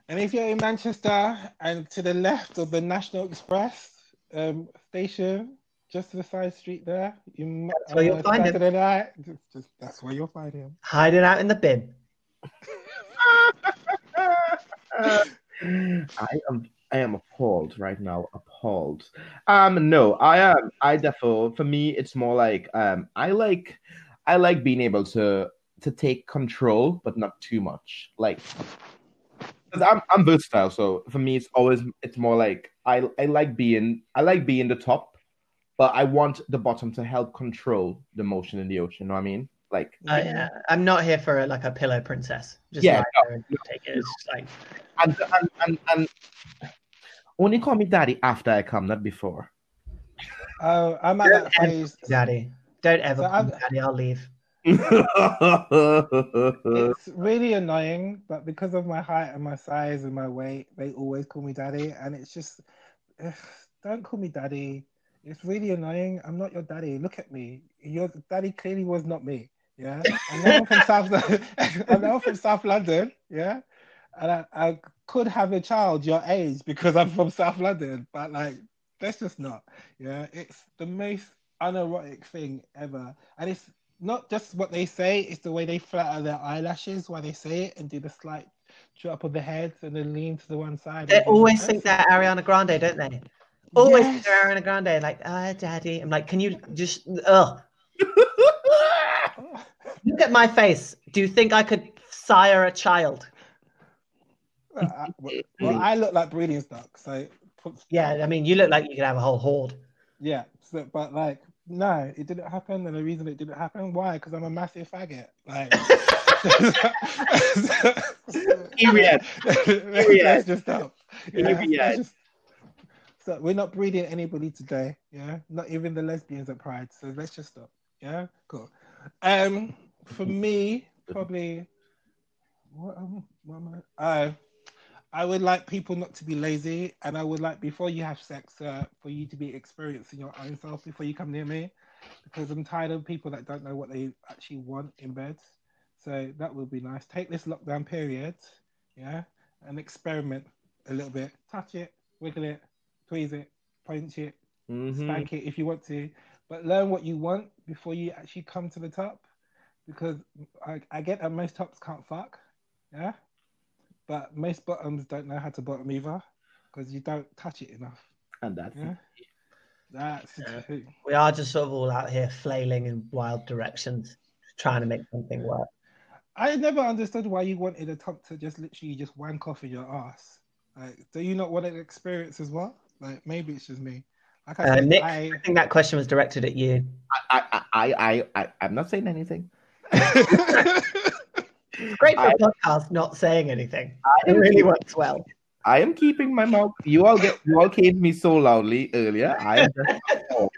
And if you're in Manchester and to the left of the National Express um, station, just to the side street there, you m- That's where you'll on a find him. Night, just, just, that's where you'll find him. Hiding out in the bin. I am I am appalled right now. Appalled. Um no, I am I definitely for me it's more like um I like I like being able to to take control but not too much. Like 'cause I'm I'm versatile, so for me it's always it's more like I I like being I like being the top, but I want the bottom to help control the motion in the ocean. You know what I mean? Like I, uh, I'm not here for like a pillow princess. Just Yeah, lie there and take it. It's like and and and, and only call me daddy after I come, not before. Uh, I'm at Don't that phase. daddy. Don't ever So call me I'm- daddy. I'll leave. It's really annoying, but because of my height and my size and my weight, they always call me daddy, and it's just ugh, don't call me daddy. It's really annoying. I'm not your daddy. Look at me. Your daddy clearly was not me. Yeah, I'm from South. I'm now from South London. Yeah, and I, I could have a child your age because I'm from South London, but like that's just not. Yeah, it's the most unerotic thing ever, and it's not just what they say; it's the way they flatter their eyelashes while they say it and do the slight drop of the heads and then lean to the one side. They always think they're Ariana Grande, don't they? Always think Yes. they're Ariana Grande. Like, ah, daddy. I'm like, can you just, ugh. Look at my face. Do you think I could sire a child? Uh, I- well, I look like breeding stock, so Yeah, I mean, you look like you could have a whole horde. yeah. So, but like, no, it didn't happen, and the reason it didn't happen, why? Because I'm a massive faggot. Like, Period. let's just stop. Yeah, just- so we're not breeding anybody today. Yeah, not even the lesbians at Pride. So let's just stop. Yeah, cool. Um, for me, probably. What, um, what am I? Uh, I would like people not to be lazy, and I would like before you have sex, uh, for you to be experiencing your own self before you come near me, because I'm tired of people that don't know what they actually want in bed. So that would be nice. Take this lockdown period, yeah, and experiment a little bit. Touch it, wiggle it, tweeze it, punch it, Mhm. Spank it if you want to, but learn what you want before you actually come to the top. Because I, I get that most tops can't fuck, yeah, but most bottoms don't know how to bottom either because you don't touch it enough. And that's Yeah, that's Yeah. We are just sort of all out here flailing in wild directions, trying to make something work. I never understood why you wanted a top to just literally just wank off of your ass. Like, do you not want an experience as well? Like, maybe it's just me. Like I Uh, said, Nick, I, I think that question was directed at you. I, I, I, I, I, I'm not saying anything. Great for I- a podcast not saying anything. I It am, really works well. I am keeping my mouth. You all get, you all came to me so loudly earlier. I am appalled.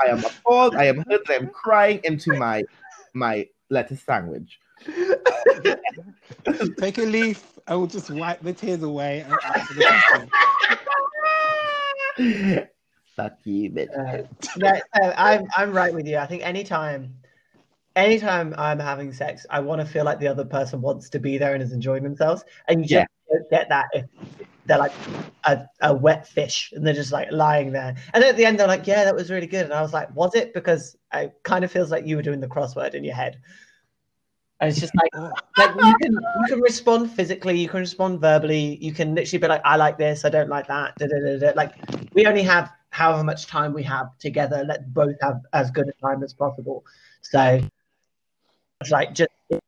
I am appalled. I am hurt. I am crying into my, my lettuce sandwich. Take a leaf. I will just wipe the tears away. And answer the question. Fuck you, bitch. Uh, I'm I'm right with you. I think anytime, anytime I'm having sex, I want to feel like the other person wants to be there and is enjoying themselves. And you just Yeah. don't get that if they're like a, a wet fish and they're just like lying there. And at the end, they're like, "Yeah, that was really good." And I was like, "Was it?" Because it kind of feels like you were doing the crossword in your head. And it's just like like you can you can respond physically, you can respond verbally, you can literally be like, I like this, I don't like that. Da, da, da, da. Like we only have however much time we have together. Let's both have as good a time as possible. So it's like just if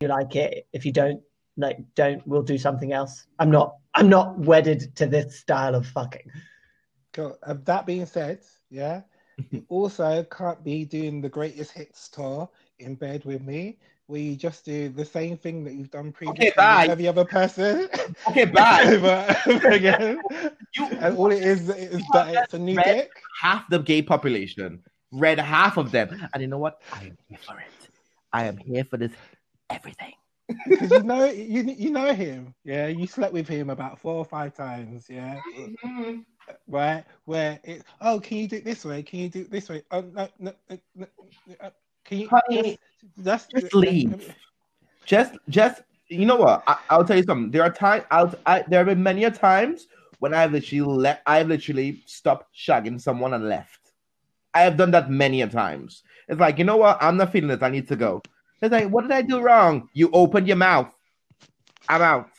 you like it. If you don't, like don't, we'll do something else. I'm not I'm not wedded to this style of fucking. cool. Uh, that being said, yeah, you also can't be doing the greatest hits tour in bed with me, where you just do the same thing that you've done previously okay, bye. with every other person. Okay, bye. over, over again. You And all it is is that it's a new dick. half the gay population, read half of them, and you know what? I am here for it. I am here for this everything. Because you know you you know him, yeah. You slept with him about four or five times, yeah. Mm-hmm. Right, where it oh, can you do it this way? Can you do it this way? Oh no, no, no, no, no, can you Honey, just, just leave. Just, just, you know what? I, I'll tell you something. There are times. I'll. I, there have been many a times when I've literally let. I've literally stopped shagging someone and left. I have done that many a times. It's like you know what? I'm not feeling this. I need to go. It's like, what did I do wrong? You opened your mouth. I'm out.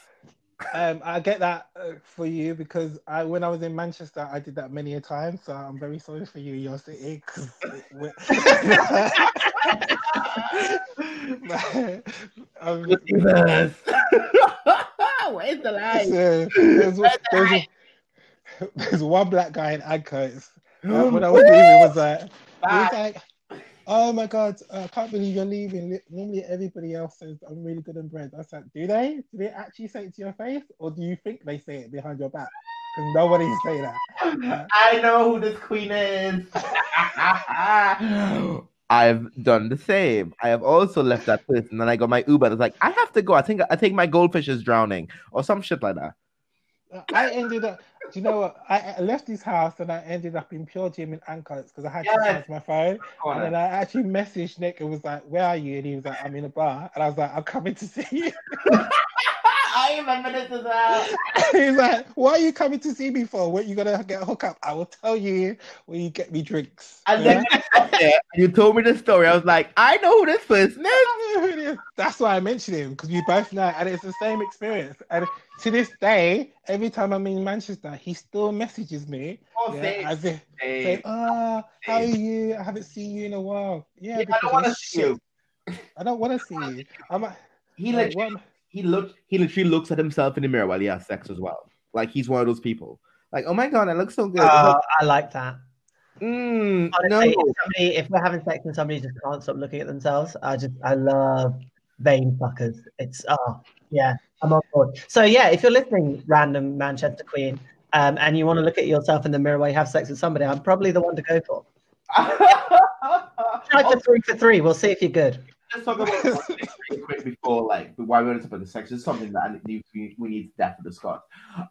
Um, I get that uh, for you because I, when I was in Manchester, I did that many a time. So I'm very sorry for you, your city. um, Where's the line? so, there's, there's, there's one black guy in. Uh, when I was leaving, was like, he was like, "Oh my god, uh, I can't believe you're leaving." Normally, everybody else says I'm really good in bread. I said, "Do they? Do they actually say it to your face, or do you think they say it behind your back?" Because nobody say that. I know who this queen is. I've done the same. I have also left that place, and then I got my Uber. It's like I have to go. I think I think my goldfish is drowning or some shit like that. I ended up. Do you know what? I, I left his house and I ended up in Pure Gym in Ancoats because I had to charge my phone. And then I actually messaged Nick and was like, "Where are you?" And he was like, "I'm in a bar." And I was like, "I'm coming to see you." I remember this as well. He's like, "Why are you coming to see me for? What you gonna get a hookup? I will tell you when you get me drinks." And Yeah? then you there you told me the story. I was like, I know who this person is. That's why I mentioned him because we both know, and it's the same experience. And to this day, every time I'm in Manchester, he still messages me. Oh, yeah, same, as if same. saying, "Ah, how are you? I haven't seen you in a while." Yeah, Yeah, I don't want to see you. I don't want to see you. I'm a- He like, literally, what- he looked, he literally looks at himself in the mirror while he has sex as well. Like he's one of those people. Like, oh my god, I look so good. Uh, I like that. Mm, Honestly, no. if somebody if we're having sex and somebody just can't stop looking at themselves, I just I love vain fuckers. It's oh yeah, I'm on board. So yeah, if you're listening, random Manchester Queen, um, and you want to look at yourself in the mirror while you have sex with somebody, I'm probably the one to go for. Try for three for three. We'll see if you're good. Let's talk about one thing really quick before, like, why we're talking about the sex. This is something that I need, we, we need to definitely discuss.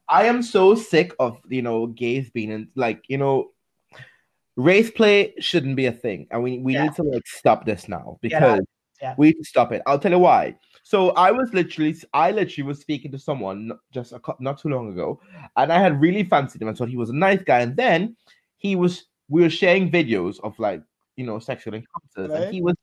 I am so sick of you know gays being in, like you know, race play shouldn't be a thing, and we we Yeah. need to like stop this now because Yeah. we need to stop it. I'll tell you why. So I was literally, I literally was speaking to someone just a, cou- not too long ago, and I had really fancied him. I thought he was a nice guy, and then he was we were sharing videos of like you know sexual encounters, Right. and he was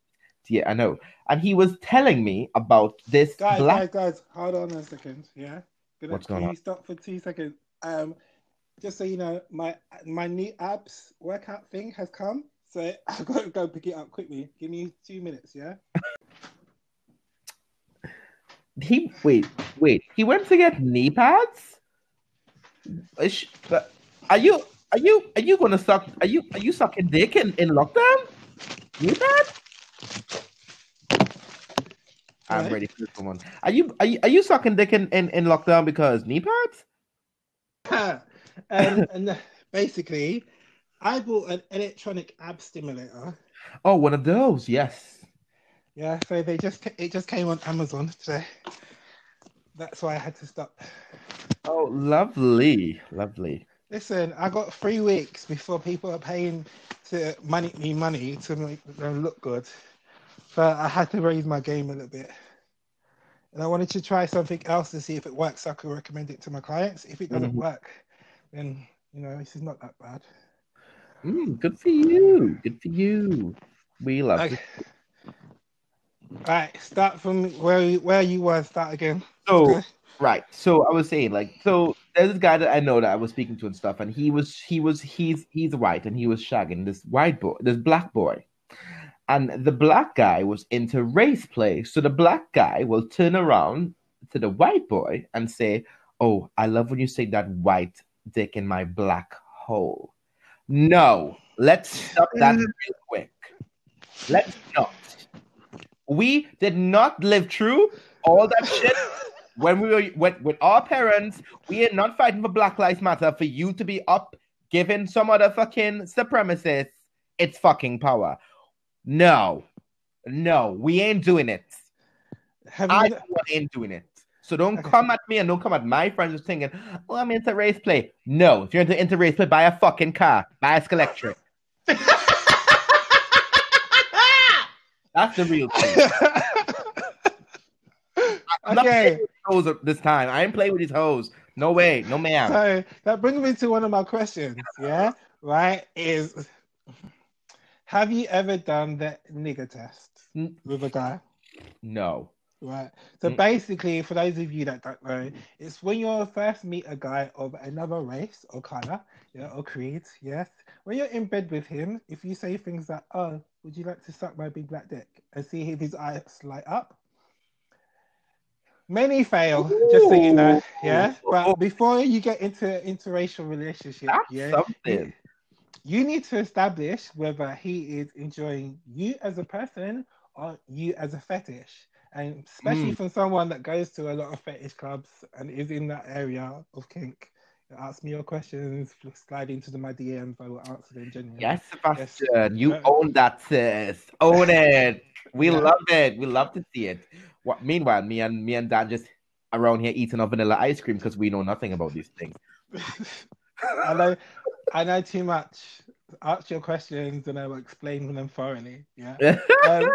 yeah I know, and he was telling me about this Guys, black. guys, guys, hold on a second. Yeah. Gonna, What's going on? you stop for two seconds? Um, just so you know, my my new abs workout thing has come, so I've got to go pick it up quickly. Give me two minutes, yeah. He wait wait he went to get knee pads. Is she- but Are you are you are you gonna suck? Are you are you sucking dick in in lockdown? Knee pads? I'm ready for this one. Are you are you are you sucking dick in in, in lockdown because knee pads? and, and uh, basically, I bought an electronic ab stimulator. Oh, one of those. Yes. Yeah, so they just it just came on Amazon today. That's why I had to stop. Oh, lovely, lovely. Listen, I got three weeks before people are paying to money me money to make them look good. But I had to raise my game a little bit. And I wanted to try something else to see if it works so I could recommend it to my clients. If it doesn't Mhm. work, then you know, this is not that bad. Mm, good for you. Good for you. We love Okay. it. Right, start from where you, where you were. Start again. So Okay. right. So I was saying, like, so there's this guy that I know that I was speaking to and stuff, and he was he was he's he's white and he was shagging this white boy, this black boy. And the black guy was into race play. So the black guy will turn around to the white boy and say, Oh, I love when you say that white dick in my black hole. No, let's stop that mm. real quick. Let's not. We did not live through all that shit when we were with, with our parents. We are not fighting for Black Lives Matter for you to be up giving some other fucking supremacist its fucking power. No, no, we ain't doing it. Have I you, ain't doing it. So don't come at me and don't come at my friends just thinking, oh, I'm into race play. No, if you're into, into race play, buy a fucking car, buy a Electric. That's the real thing. I'm not okay. playing with hoes this time. I ain't playing with these hoes. No way, no ma'am. So that brings me to one of my questions. Yeah, right. Is have you ever done the nigger test N- with a guy? No. Right. So Mm. basically, for those of you that don't know, it's when you first meet a guy of another race or color, yeah, or creed. Yes. When you're in bed with him, if you say things like, "Oh, would you like to suck my big black dick?" and see if his eyes light up. Many fail, just so you know. Yeah. But before you get into interracial relationship, That's yeah, something. You need to establish whether he is enjoying you as a person or you as a fetish. And especially Mm. from someone that goes to a lot of fetish clubs and is in that area of kink. Ask me your questions, slide into the, my DMs, I will answer them genuinely. Yes, Sebastian, you Uh, own that, sis. Own it. We Yeah. love it. We love to see it. What? Meanwhile, me and me and Dan just around here eating a vanilla ice cream because we know nothing about these things. I know I know too much. Ask your questions and I will explain them thoroughly. Yeah. Um,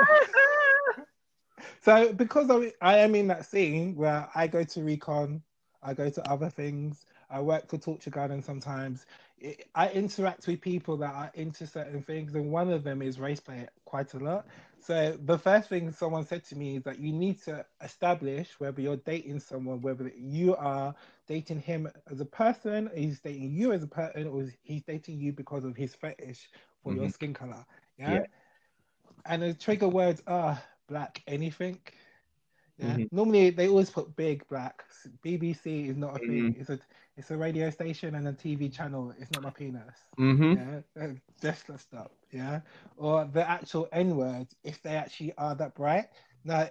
So because I, I am in that scene where I go to recon, I go to other things, I work for Torture Garden sometimes. It, I interact with people that are into certain things, and one of them is race play quite a lot. So the first thing someone said to me is that you need to establish whether you're dating someone, whether you are dating him as a person, he's dating you as a person, or he's dating you because of his fetish for your Mhm. skin color. Yeah. Yeah. And the trigger words are black anything. Yeah. Mhm. Normally they always put big black. BBC is not a thing. Mm-hmm. It's a it's a radio station and a TV channel. It's not my penis. hmm Yeah. Just let's stop. Yeah. Or the actual N word, if they actually are that bright. Now,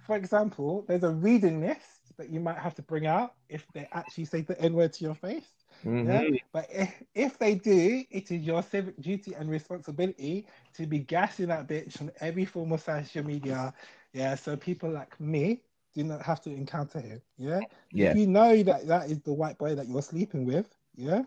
for example, there's a reading list that you might have to bring out if they actually say the N word to your face. Yeah. hmm But if, if they do, it is your civic duty and responsibility to be gassing that bitch on every form of social media. Yeah, so people like me do not have to encounter him. Yeah. Yeah. If you know that that is the white boy that you're sleeping with, yeah,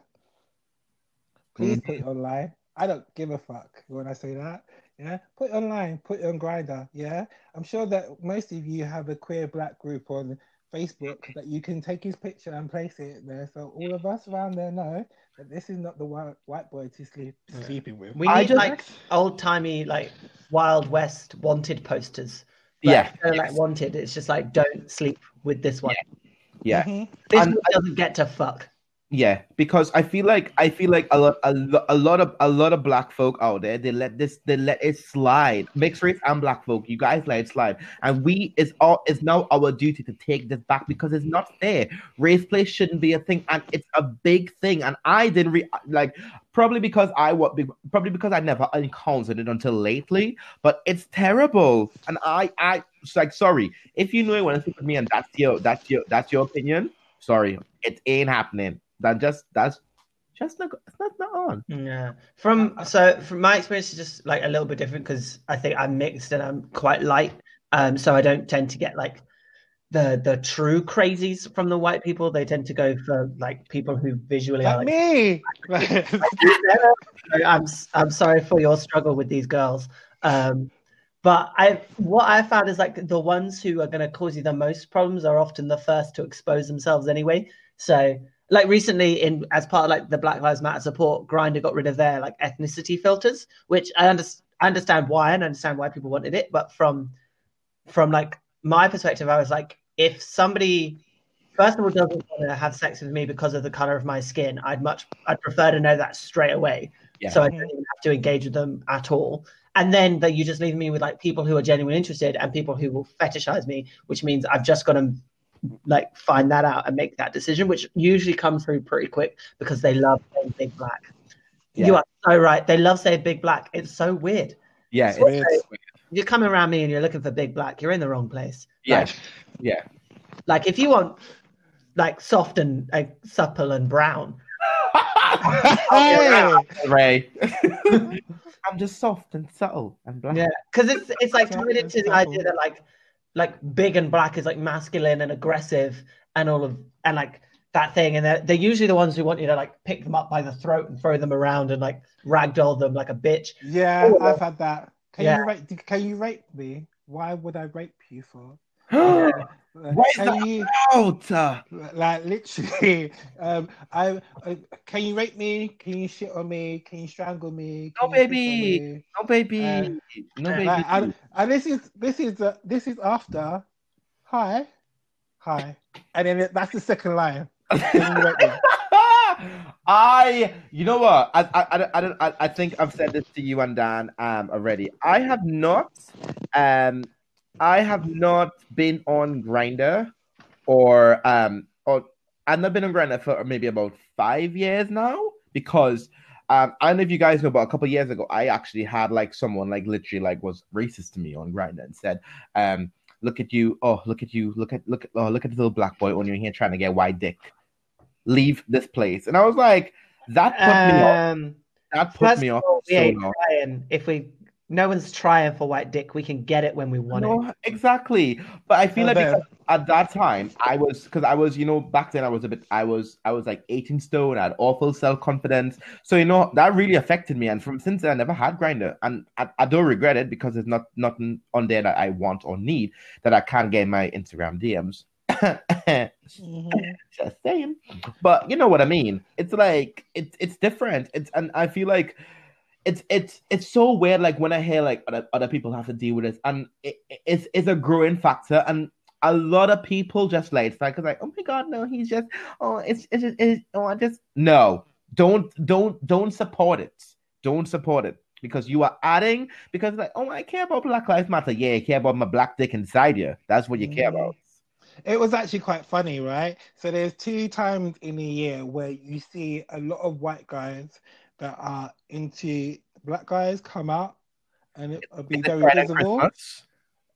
please mm-hmm. put it online. I don't give a fuck when I say that. Yeah, put it online, put it on Grindr. Yeah, I'm sure that most of you have a queer black group on Facebook that you can take his picture and place it there, so all of us around there know that this is not the white, white boy to sleep Yeah. sleeping with. We I need just- like old timey like Wild West wanted posters. Yeah. Like, like wanted. It's just like don't sleep with this one. Yeah. Mhm. This And- one doesn't get to fuck. Yeah, because I feel like I feel like a lot, a, a lot of a lot of black folk out there they let this they let it slide. Mixed race and black folk, you guys let it slide, and we it's all it's now our duty to take this back because it's not fair. Race play shouldn't be a thing, and it's a big thing. And I didn't re- like probably because I what probably because I never encountered it until lately. But it's terrible, and I I it's like sorry if you know want to speak with me and that's your that's your that's your opinion. Sorry, it ain't happening. That just that's just not that's not on. Yeah. From so from my experience is just like a little bit different because I think I'm mixed and I'm quite light. Um, so I don't tend to get like the the true crazies from the white people. They tend to go for like people who visually are Like like me. I'm I'm sorry for your struggle with these girls. Um, but I what I found is like the ones who are going to cause you the most problems are often the first to expose themselves anyway. So like recently in as part of like the Black Lives Matter support, Grindr got rid of their like ethnicity filters, which I understand I understand why and understand why people wanted it, but from from like my perspective, I was like, if somebody first of all doesn't want to have sex with me because of the color of my skin, I'd much I'd prefer to know that straight away. Yeah. So I don't even have to engage with them at all. And then that you just leave me with like people who are genuinely interested and people who will fetishize me, which means I've just got to like find that out and make that decision, which usually comes through pretty quick because they love saying big black. Yeah. You are so right. They love saying big black. It's so weird. Yeah, So- it's, You're coming around me and you're looking for big black. You're in the wrong place. yeah, Like, yeah. like if you want like soft and like, supple and brown, Hey! Ray. I'm just soft and subtle and black. Yeah, because it's it's like Soft tied and into the supple. idea that like like big and black is like masculine and aggressive and all of and like that thing, and they're, they're usually the ones who want you to like pick them up by the throat and throw them around and like ragdoll them like a bitch. Yeah, I've had that. Can Yeah. you rate? Can you rate me? Why would I rape you for? Why is can that you Out. like literally? Um, I uh, can you rape me? Can you shit on me? Can you strangle me? No, Can on baby. me? No baby. Uh, no baby. Like, and, and this is this is uh, this is after. Hi, hi, and then that's the second line. Can you rape me? I, you know what? I, I, I, I, don't, I, I think I've said this to you and Dan um already. I have not, um, I have not been on Grindr, or um, or I've not been on Grindr for maybe about five years now because. Um, I don't know if you guys know, but a couple years ago, I actually had like someone like literally like was racist to me on Grindr and said, um, "Look at you! Oh, look at you! Look at look at oh, look at this little black boy on your here trying to get white dick." leave this place. And I was like, that put me off. Um, That put me off so trying. If we, no one's trying for white dick. We can get it when we want it. No, exactly. But I feel Oh, like because at that time I was because I was, you know, back then I was a bit I was I was like 18 stone, I had awful self-confidence. So you know that really affected me. And from since then I never had Grindr. And I, I don't regret it because there's not nothing on there that I want or need that I can't get in my Instagram DMs. Mhm. just saying. But you know what I mean. It's like it's it's different. It's and I feel like it's it's it's so weird. Like when I hear like other, other people have to deal with this, and it, it's it's a growing factor. And a lot of people just like it's like like oh my god no he's just oh it's it's just it's, oh I just no don't don't don't support it don't support it because you are adding because like oh I care about Black Lives Matter yeah you care about my black dick inside you that's what you care about It was actually quite funny, right? So there's two times in a year where you see a lot of white guys that are into black guys come out and it will be Is very Friday visible.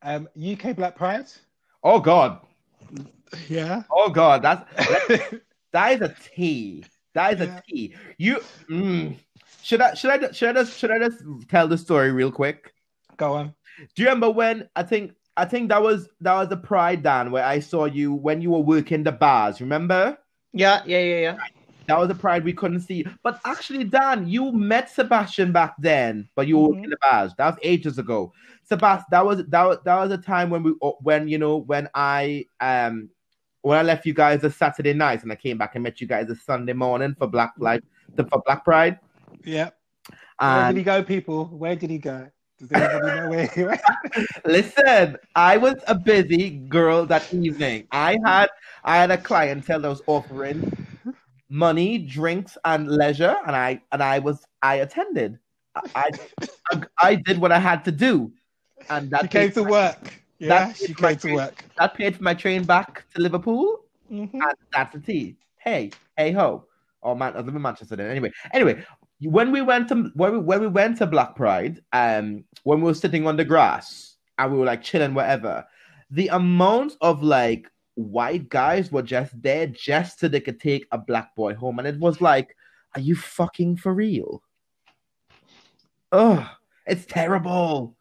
Um, UK Black Pride. oh god Yeah. oh god that's That is a T. That is Yeah. a T. You mm. should I should I should I just should I just tell the story real quick? Go on. Do you remember when I think I think that was that was the Pride Dan where I saw you when you were working the bars. Remember? Yeah, yeah, yeah, yeah. That was a Pride we couldn't see. But actually, Dan, you met Sebastian back then, but you were Mhm. working the bars. That was ages ago. Sebastian, that was that was that was a time when we when you know when I um when I left you guys a Saturday night and I came back and met you guys a Sunday morning for Black Life for Black Pride. Yeah. Where did And he go, people? Where did he go? Does anybody know where he went? listen, I was a busy girl that evening. I had I had a clientele that was offering money, drinks, and leisure, and I and I was I attended. I I, I did what I had to do, and that She came to work. Yeah, That she my came to work. that paid for my train back to Liverpool. Mhm. and that's the tea. Hey, hey ho. Oh man, I live in Manchester then. Anyway, anyway, when we went to when we when we went to Black Pride, um, when we were sitting on the grass and we were like chilling whatever. the amount of like white guys were just there just so they could take a black boy home, and it was like, are you fucking for real? Oh, it's terrible.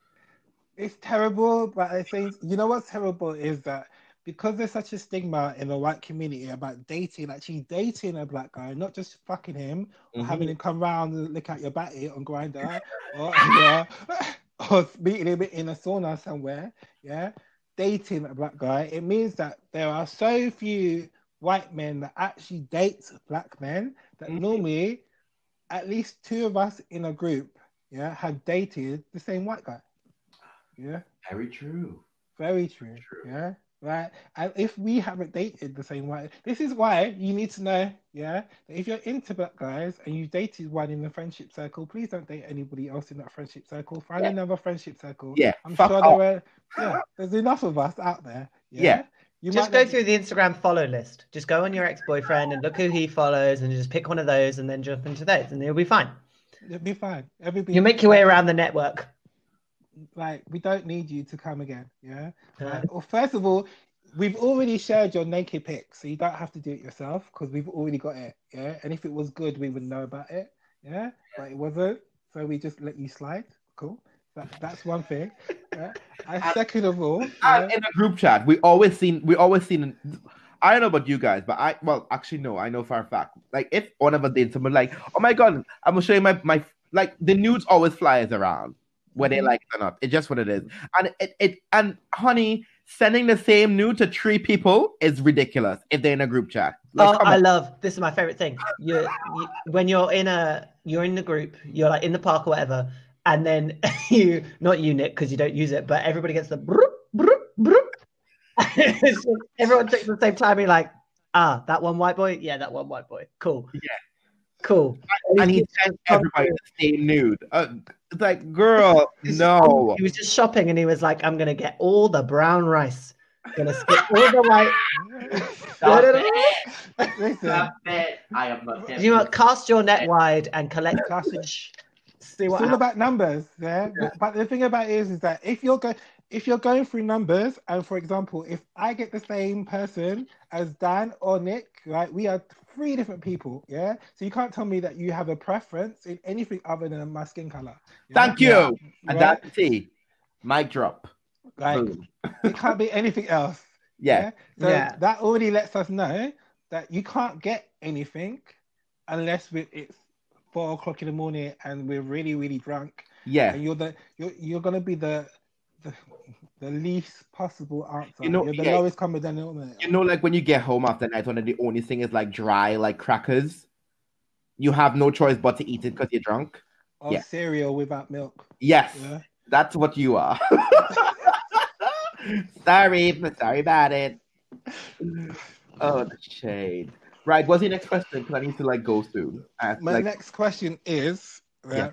It's terrible, but I think you know what's terrible is that because there's such a stigma in the white community about dating, actually dating a black guy, not just fucking him or mm-hmm. having him come round and look at your batty on Grindr or yeah, or meeting him in a sauna somewhere, yeah. Dating a black guy, it means that there are so few white men that actually date black men that Mhm. normally at least two of us in a group, yeah, have dated the same white guy. Yeah. Very true. Very true. True. Yeah. Right. And if we haven't dated the same way, this is why you need to know, yeah, that if you're into black guys and you dated one in the friendship circle, please don't date anybody else in that friendship circle. Find Yeah. another friendship circle. Yeah, I'm fuck sure off. there are yeah, there's enough of us out there. Yeah. Yeah. You Just go not- through the Instagram follow list. Just go on your ex-boyfriend and look who he follows, and just pick one of those, and then jump into those, and you'll be fine. It'll be fine. Everybody You make your way around the network. Like we don't need you to come again. Yeah. Uh, Right. Well, first of all, we've already shared your naked pics, so you don't have to do it yourself because we've already got it. Yeah. And if it was good, we would know about it. Yeah. But it wasn't, so we just let you slide. Cool. That, that's one thing. Yeah. And second of all, And yeah, in a group chat, we always seen we always seen. I don't know about you guys, but I well actually no, I know for a fact. Like if one of us did someone like, oh my god, I'm gonna show you my my like the nudes always flies around whether they Mhm. like it or not. It's just what it is. And it, it and honey, sending the same nude to three people is ridiculous if they're in a group chat. Like, oh, I on. love this is my favorite thing. You, you when you're in a you're in the group, you're like in the park or whatever, and then you not you Nick because you don't use it, but everybody gets the broop, broop, broop. Just everyone takes the same time. You're like, ah, that one white boy, yeah, that one white boy, cool, Yeah. Cool. and he sent everybody the same nude. Uh, it's like, girl, no. He was just shopping and he was like, I'm gonna get all the brown rice, I'm gonna skip all the white. Stop listen, it. I am not. You know, cast your net wide and collect. Cast it. See what it's all happens. about numbers, yeah. But, but the thing about it is, is that if you're going, if you're going through numbers, and for example, if I get the same person as Dan or Nick, right, we are three different people, yeah. So you can't tell me that you have a preference in anything other than my skin color. yeah? Thank you. Yeah. And that's T. Mic drop. Like Boom. it can't be anything else. Yeah. So Yeah. that already lets us know that you can't get anything unless it's four o'clock in the morning and we're really, really drunk. Yeah. and you're the you're, you're gonna be the, the the least possible answer. You know, you're the yeah. lowest common denominator. You know, like when you get home after night one and the only thing is like dry, like crackers. You have no choice but to eat it because you're drunk. or yeah. cereal without milk. Yes, Yeah. that's what you are. sorry, sorry about it. Oh, the shade. Right, what's your next question? Because I need to like go soon. Uh, My like, next question is, Yeah.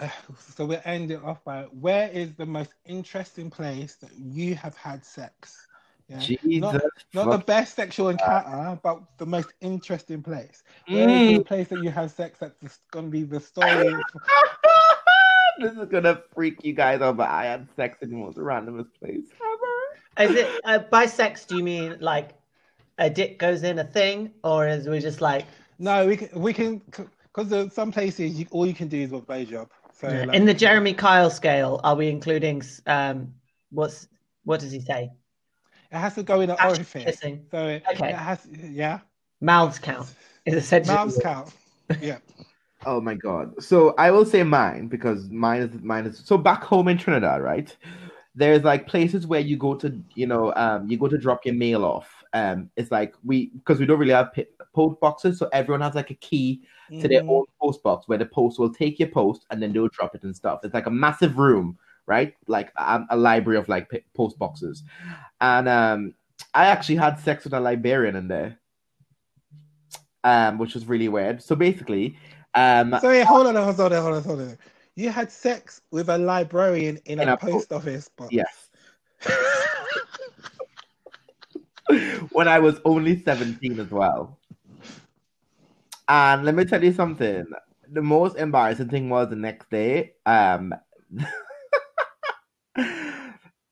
Uh, so we're ending off by where is the most interesting place that you have had sex? Yeah. Jesus, Not, not the best sexual encounter, but the most interesting place. Where is Mm. the place that you have sex that's going to be the story? this is gonna freak you guys out, but I had sex in the most randomest place ever. Is it uh, by sex? Do you mean like a dick goes in a thing, or is we just like no, we can we can because some places you, all you can do is a blowjob. So like, in the Jeremy Kyle scale? Are we including um what's what does he say? it has to go in an Ash orifice. kissing. So it, Okay. it has yeah. Mouths count. Is essentially Mouths count. Yeah. Oh my god. So I will say mine because mine is mine is so back home in Trinidad, right? there's like places where you go to, you know, um, you go to drop your mail off. Um, it's like we because we don't really have p- post boxes, so everyone has like a key to their Mhm. own post box where the post will take your post and then they'll drop it and stuff. It's like a massive room, right? Like a, a library of like p- post boxes. And um, I actually had sex with a librarian in there, um, which was really weird. So basically, um, So wait, hold on, hold on, hold on, hold on. You had sex with a librarian in, In a, a po- post office box. yes, when I was only 17 as well. And let me tell you something. The most embarrassing thing was the next day, um,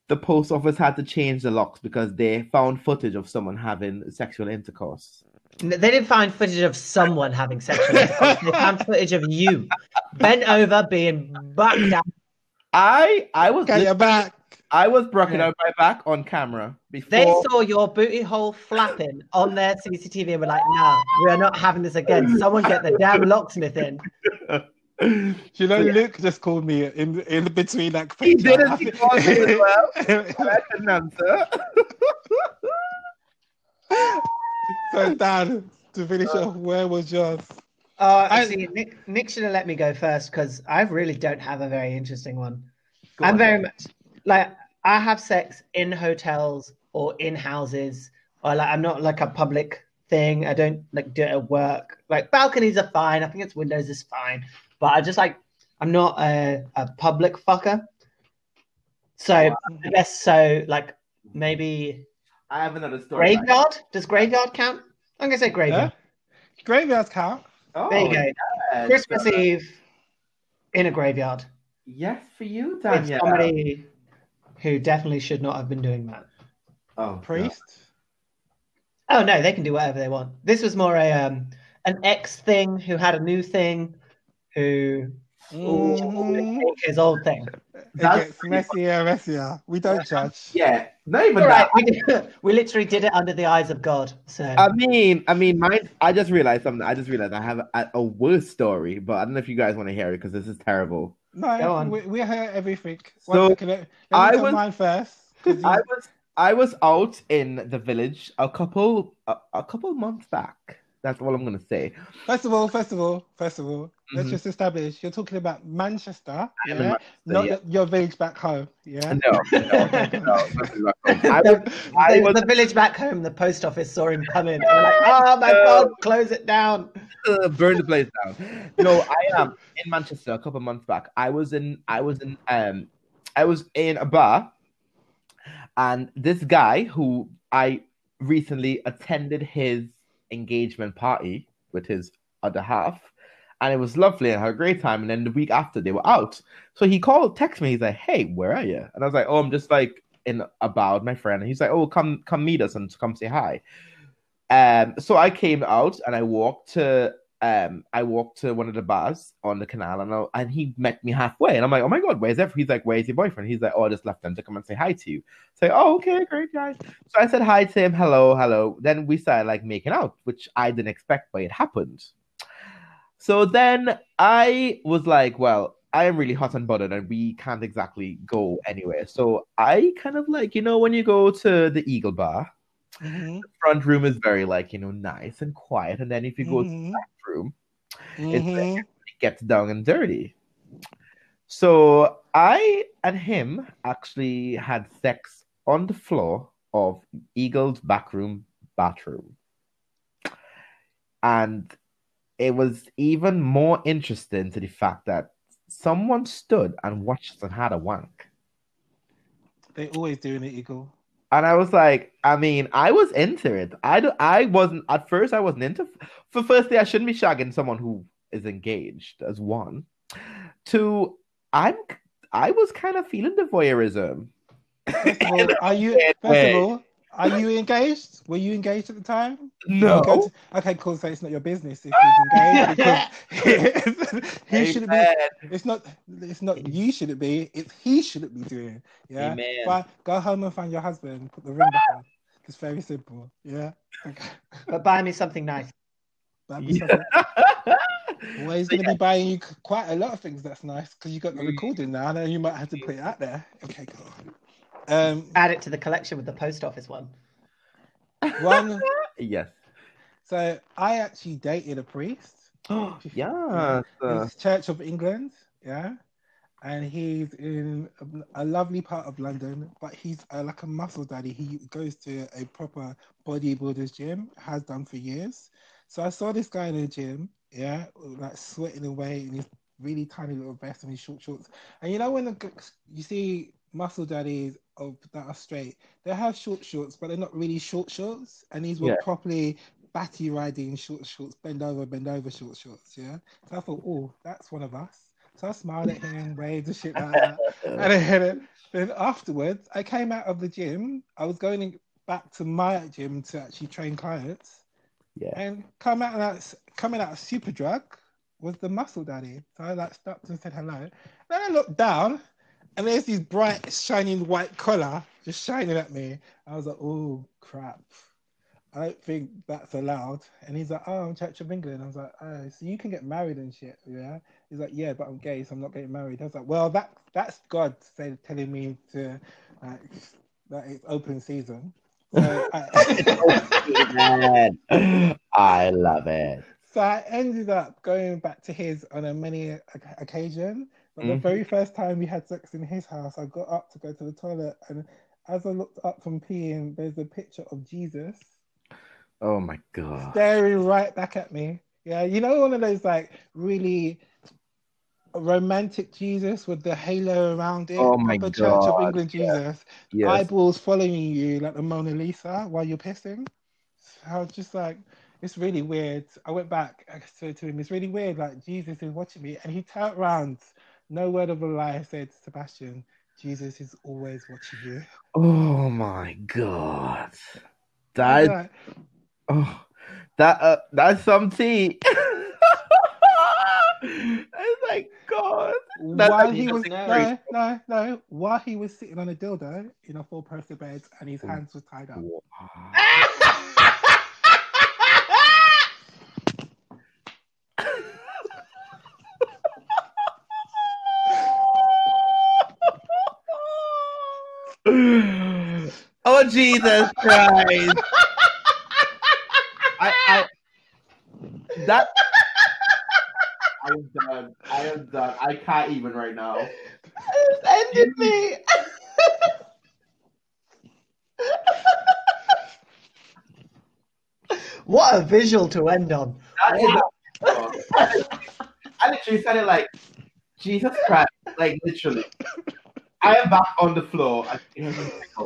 the post office had to change the locks because they found footage of someone having sexual intercourse. They didn't find footage of someone having sexual intercourse. They found footage of you bent over, being bucked out. I I was Get your back. I was broken Yeah. out my back on camera before. They saw your booty hole flapping on their CCTV and were like, "Nah, we are not having this again. Someone get the damn locksmith in." You know, Luke just called me in in between that. He did it, he think- called me as well. I couldn't answer. so Dan, to finish off, where was yours? Uh, I- see, Nick, Nick should have let me go first because I really don't have a very interesting one. I'm on, very much like I have sex in hotels or in houses, or like I'm not like a public thing. I don't like do it at work. Like balconies are fine. I think it's windows is fine, but I just like I'm not a, a public fucker. So I guess so. Like maybe I have another story. graveyard. Does graveyard count? I'm gonna say graveyard. graveyard. Graveyards count. Oh, There you go. yes. Christmas Eve in a graveyard. Yes, for you, It's Danielle. somebody who definitely should not have been doing that. Oh, Priest. Oh no, they can do whatever they want. This was more a um an ex thing who had a new thing, who Mhm. his old thing. It That's gets messier, messier. We don't judge. Yeah, not even All right, that. we, did, we literally did it under the eyes of God. So I mean, I mean, mine. I just realized something. I just realized I have a, a worse story, but I don't know if you guys want to hear it because this is terrible. No, we, we heard everything. So, second, let, let I was- mine first. you- I was I was out in the village a couple a, a couple months back. That's all I'm gonna say. First of all, first of all, first of all, let's Mhm. just establish you're talking about Manchester, yeah, Manchester, not yeah. your village back home, yeah. No, no, no, like. I the, I was the village back home, the post office saw him coming. in. And like, oh my God, close it down. uh, burn the place down. No, I am in Manchester a couple months back. I was in I was in um I was in a bar and this guy who I recently attended his engagement party with his other half and it was lovely and had a great time and then the week after they were out. So he called, text me, he's like, Hey, where are you? And I was like, Oh, I'm just like in about my friend. And he's like, Oh, come come meet us and come say hi. Um, so I came out and I walked to um I walked to one of the bars on the canal and I, and he met me halfway and I'm like, oh my god, where's everyone? He's like, where's your boyfriend? He's like, oh, I just left them to come and say hi to you. Say, oh, okay, great guys. So I said hi to him, hello, hello. Then we started like making out, which I didn't expect, but it happened. So then I was like, well, I am really hot and bothered and we can't exactly go anywhere. So I kind of like, you know, when you go to the Eagle Bar, Mhm, front room is very like, you know, nice and quiet. And then if you go to the mhm, back room, it's it gets down and dirty. So I and him actually had sex on the floor of Eagle's backroom bathroom. And it was even more interesting to the fact that someone stood and watched and had a wank. They always do in the Eagle. And I was like, I mean, I was into it. I, do, I wasn't, at first, I wasn't into For firstly, I shouldn't be shagging someone who is engaged, as one. Two, I'm, I was kind of feeling the voyeurism. First of all, are you? First of all, are you engaged? Were you engaged at the time? No. Okay, Okay, cool. So it's not your business if he's engaged because he shouldn't be. It's not. It's not you shouldn't be. It's he shouldn't be doing. Yeah. Amen. But go home and find your husband. Put the ring back on. It's very simple. Yeah. Okay. But buy me something nice. That'd be Yeah. something. Well, he's going to be buying you quite a lot of things that's nice because you got the Mm. recording now. I know you might have to put it out there. Okay, go on. Um, Add it to the collection with the post office one. one. Yes. So I actually dated a priest. Oh, yeah. uh, It's Church of England, yeah, and he's in a, a lovely part of London, but he's uh, like a muscle daddy. He goes to a proper bodybuilder's gym, has done for years. So I saw this guy in the gym, yeah, like sweating away in his really tiny little vest and his short shorts. And you know when the, you see muscle daddies of that are straight, they have short shorts, but they're not really short shorts, and these were Yeah. properly batty riding short shorts, bend over, bend over short shorts. Yeah. So I thought, oh, that's one of us. So I smiled at him, waved and shit like that. And then, then afterwards, I came out of the gym. I was going back to my gym to actually train clients. Yeah. And come out of that, coming out of Superdrug was the muscle daddy. So I like stopped and said hello. Then I looked down, and there's this bright, shining white collar just shining at me. I was like, oh crap. I don't think that's allowed. And he's like, oh, I'm Church of England. I was like, oh, so you can get married and shit, yeah? He's like, yeah, but I'm gay, so I'm not getting married. I was like, well, that that's God say, telling me to like, that it's open season. So I, I love it. so I ended up going back to his on a many occasion. But the mm-hmm. very first time we had sex in his house, I got up to go to the toilet, and as I looked up from peeing, there's a picture of Jesus Oh my god. staring right back at me. Yeah, you know, one of those like really romantic Jesus with the halo around it. Oh my proper Church of God, England yeah. Jesus. Yes. Eyeballs following you like the Mona Lisa while you're pissing. So I was just like, it's really weird. I went back, I said to him, it's really weird. Like, Jesus is watching me. And he turned around, no word of a lie, said, Sebastian, Jesus is always watching you. Oh my god. That was is, like, oh, that uh, that's some tea. it's like God. That's while like he was no, no, no, while he was sitting on a dildo in a four-poster bed and his hands were tied up. Oh Jesus Christ! I, I that I am done. I am done. I can't even right now. It's ended me. what a visual to end on. I literally said it like Jesus Christ, like literally. I am back on the floor. I,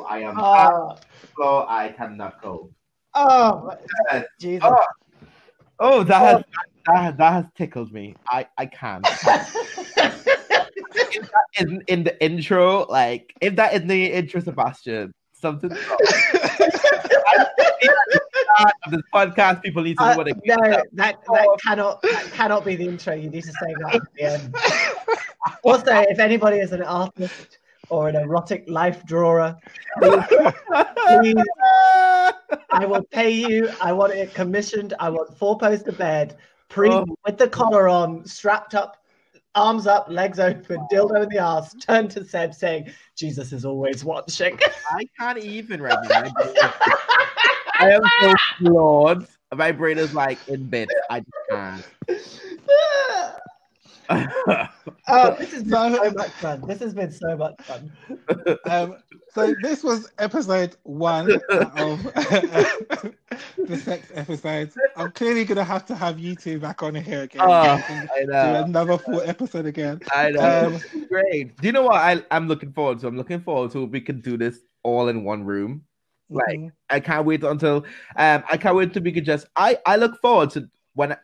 I am back on Oh, the floor. I cannot go. oh, Yes. Jesus. Oh, oh, that has that, that has tickled me. I I can't. if that isn't in the intro, like if that isn't the intro, Sebastian, something. wrong. this podcast, people need to know Uh, what it no, that, that cannot that cannot be the intro. You need to say that at the end. Also, if anybody is an artist or an erotic life drawer, please, please, I will pay you. I want it commissioned. I want four poster bed, pre Oh. with the collar on, strapped up, arms up, legs open, dildo in the ass, turned to Seb saying, Jesus is always watching. I can't even right now. I am so flawed. My brain is like in bits. I just can't. oh, this has been So- so much fun. This has been so much fun. Um, so this was episode one of the sex episodes. I'm clearly gonna have to have you two back on here again. Oh, and I do another full episode again. I know. Um, Great. Do you know what I, I'm looking forward to? I'm looking forward to we can do this all in one room. Like, mhm. I can't wait until um I can't wait till we could just I I look forward to when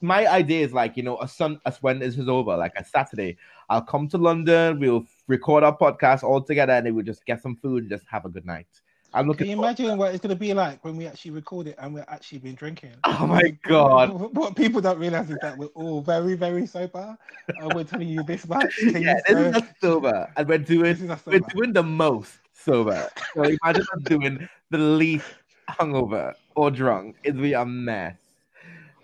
my idea is like you know a sun as when this is over like a Saturday I'll come to London we'll record our podcast all together and then we'll just get some food and just have a good night. I'm looking. Can you imagine what it's gonna be like when we actually record it and we're actually been drinking? Oh my god! What people don't realize is that we're all very, very sober. And we're telling you this much. Can Yeah, this is not sober, and we're doing we're doing the most sober. So imagine us doing the least hungover or drunk. It'd be a mess.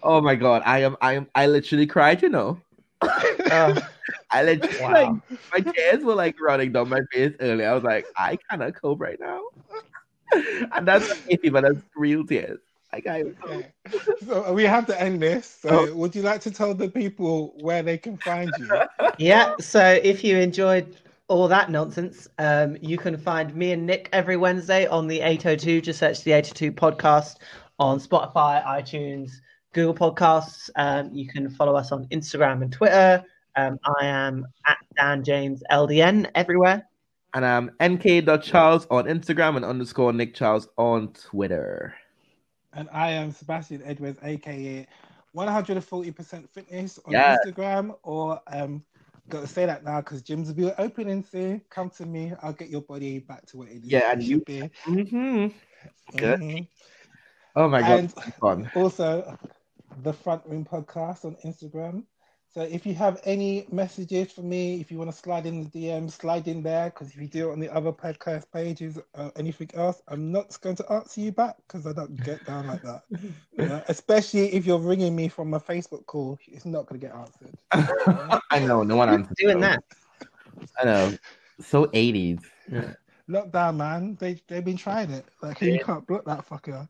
Oh my god, I am I am I literally cried, you know. Oh, I literally Wow. like my tears were like running down my face earlier. I was like, I cannot cope right now. and that's not iffy, but that's real tears. Like I Okay. So we have to end this. So would you like to tell the people where they can find you? Yeah, so if you enjoyed all that nonsense, um, you can find me and Nick every Wednesday on the 802. Just search the 802 podcast on Spotify, iTunes, Google Podcasts. Um, you can follow us on Instagram and Twitter. Um, I am at Dan James LDN everywhere. and um nk.charles on Instagram and underscore Nick Charles on Twitter. And I am Sebastian Edwards, aka 140% fitness on Yeah. Instagram. Or um gotta say that now because gyms will be opening soon. Come to me, I'll get your body back to what it is. Yeah, and it you- be. Mm-hmm. Good. Mhm. Oh my god, And- fun. Also, the Front Room Podcast on Instagram. So if you have any messages for me, if you want to slide in the DM, slide in there. Because if you do it on the other podcast pages or anything else, I'm not going to answer you back because I don't get down like that. You know, especially if you're ringing me from a Facebook call, it's not going to get answered. I know, no one answers. Doing those. that. I know. So 80s. Lockdown, man. They they've been trying it. Like you can't block that fucker.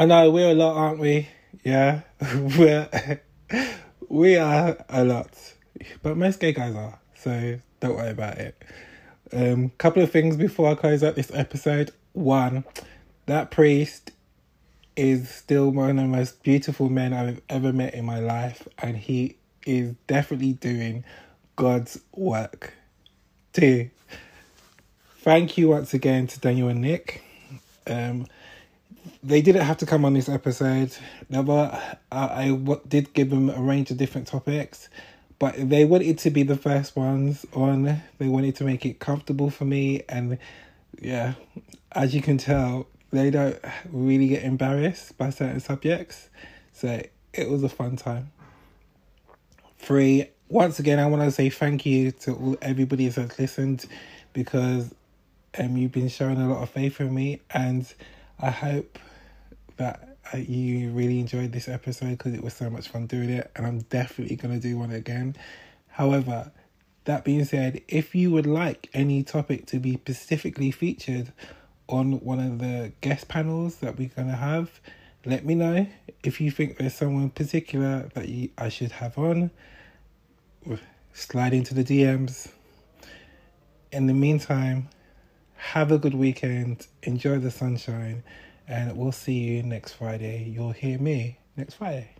I know we're a lot, aren't we? Yeah, we're we are a lot, but most gay guys are. So don't worry about it. Um, couple of things before I close out this episode. One, that priest is still one of the most beautiful men I've ever met in my life, and he is definitely doing God's work. Two, thank you once again to Daniel and Nick. Um, they didn't have to come on this episode. Never, I, I w- did give them a range of different topics, but they wanted to be the first ones on. They wanted to make it comfortable for me, and yeah, as you can tell, they don't really get embarrassed by certain subjects, so it was a fun time. Three, once again, I want to say thank you to all everybody that's listened because um, you've been showing a lot of faith in me, and I hope that uh, you really enjoyed this episode because it was so much fun doing it, and I'm definitely going to do one again. However, that being said, if you would like any topic to be specifically featured on one of the guest panels that we're going to have, let me know. If you think there's someone particular that you, I should have on, slide into the DMs. In the meantime, have a good weekend, enjoy the sunshine, and we'll see you next Friday. You'll hear me next Friday.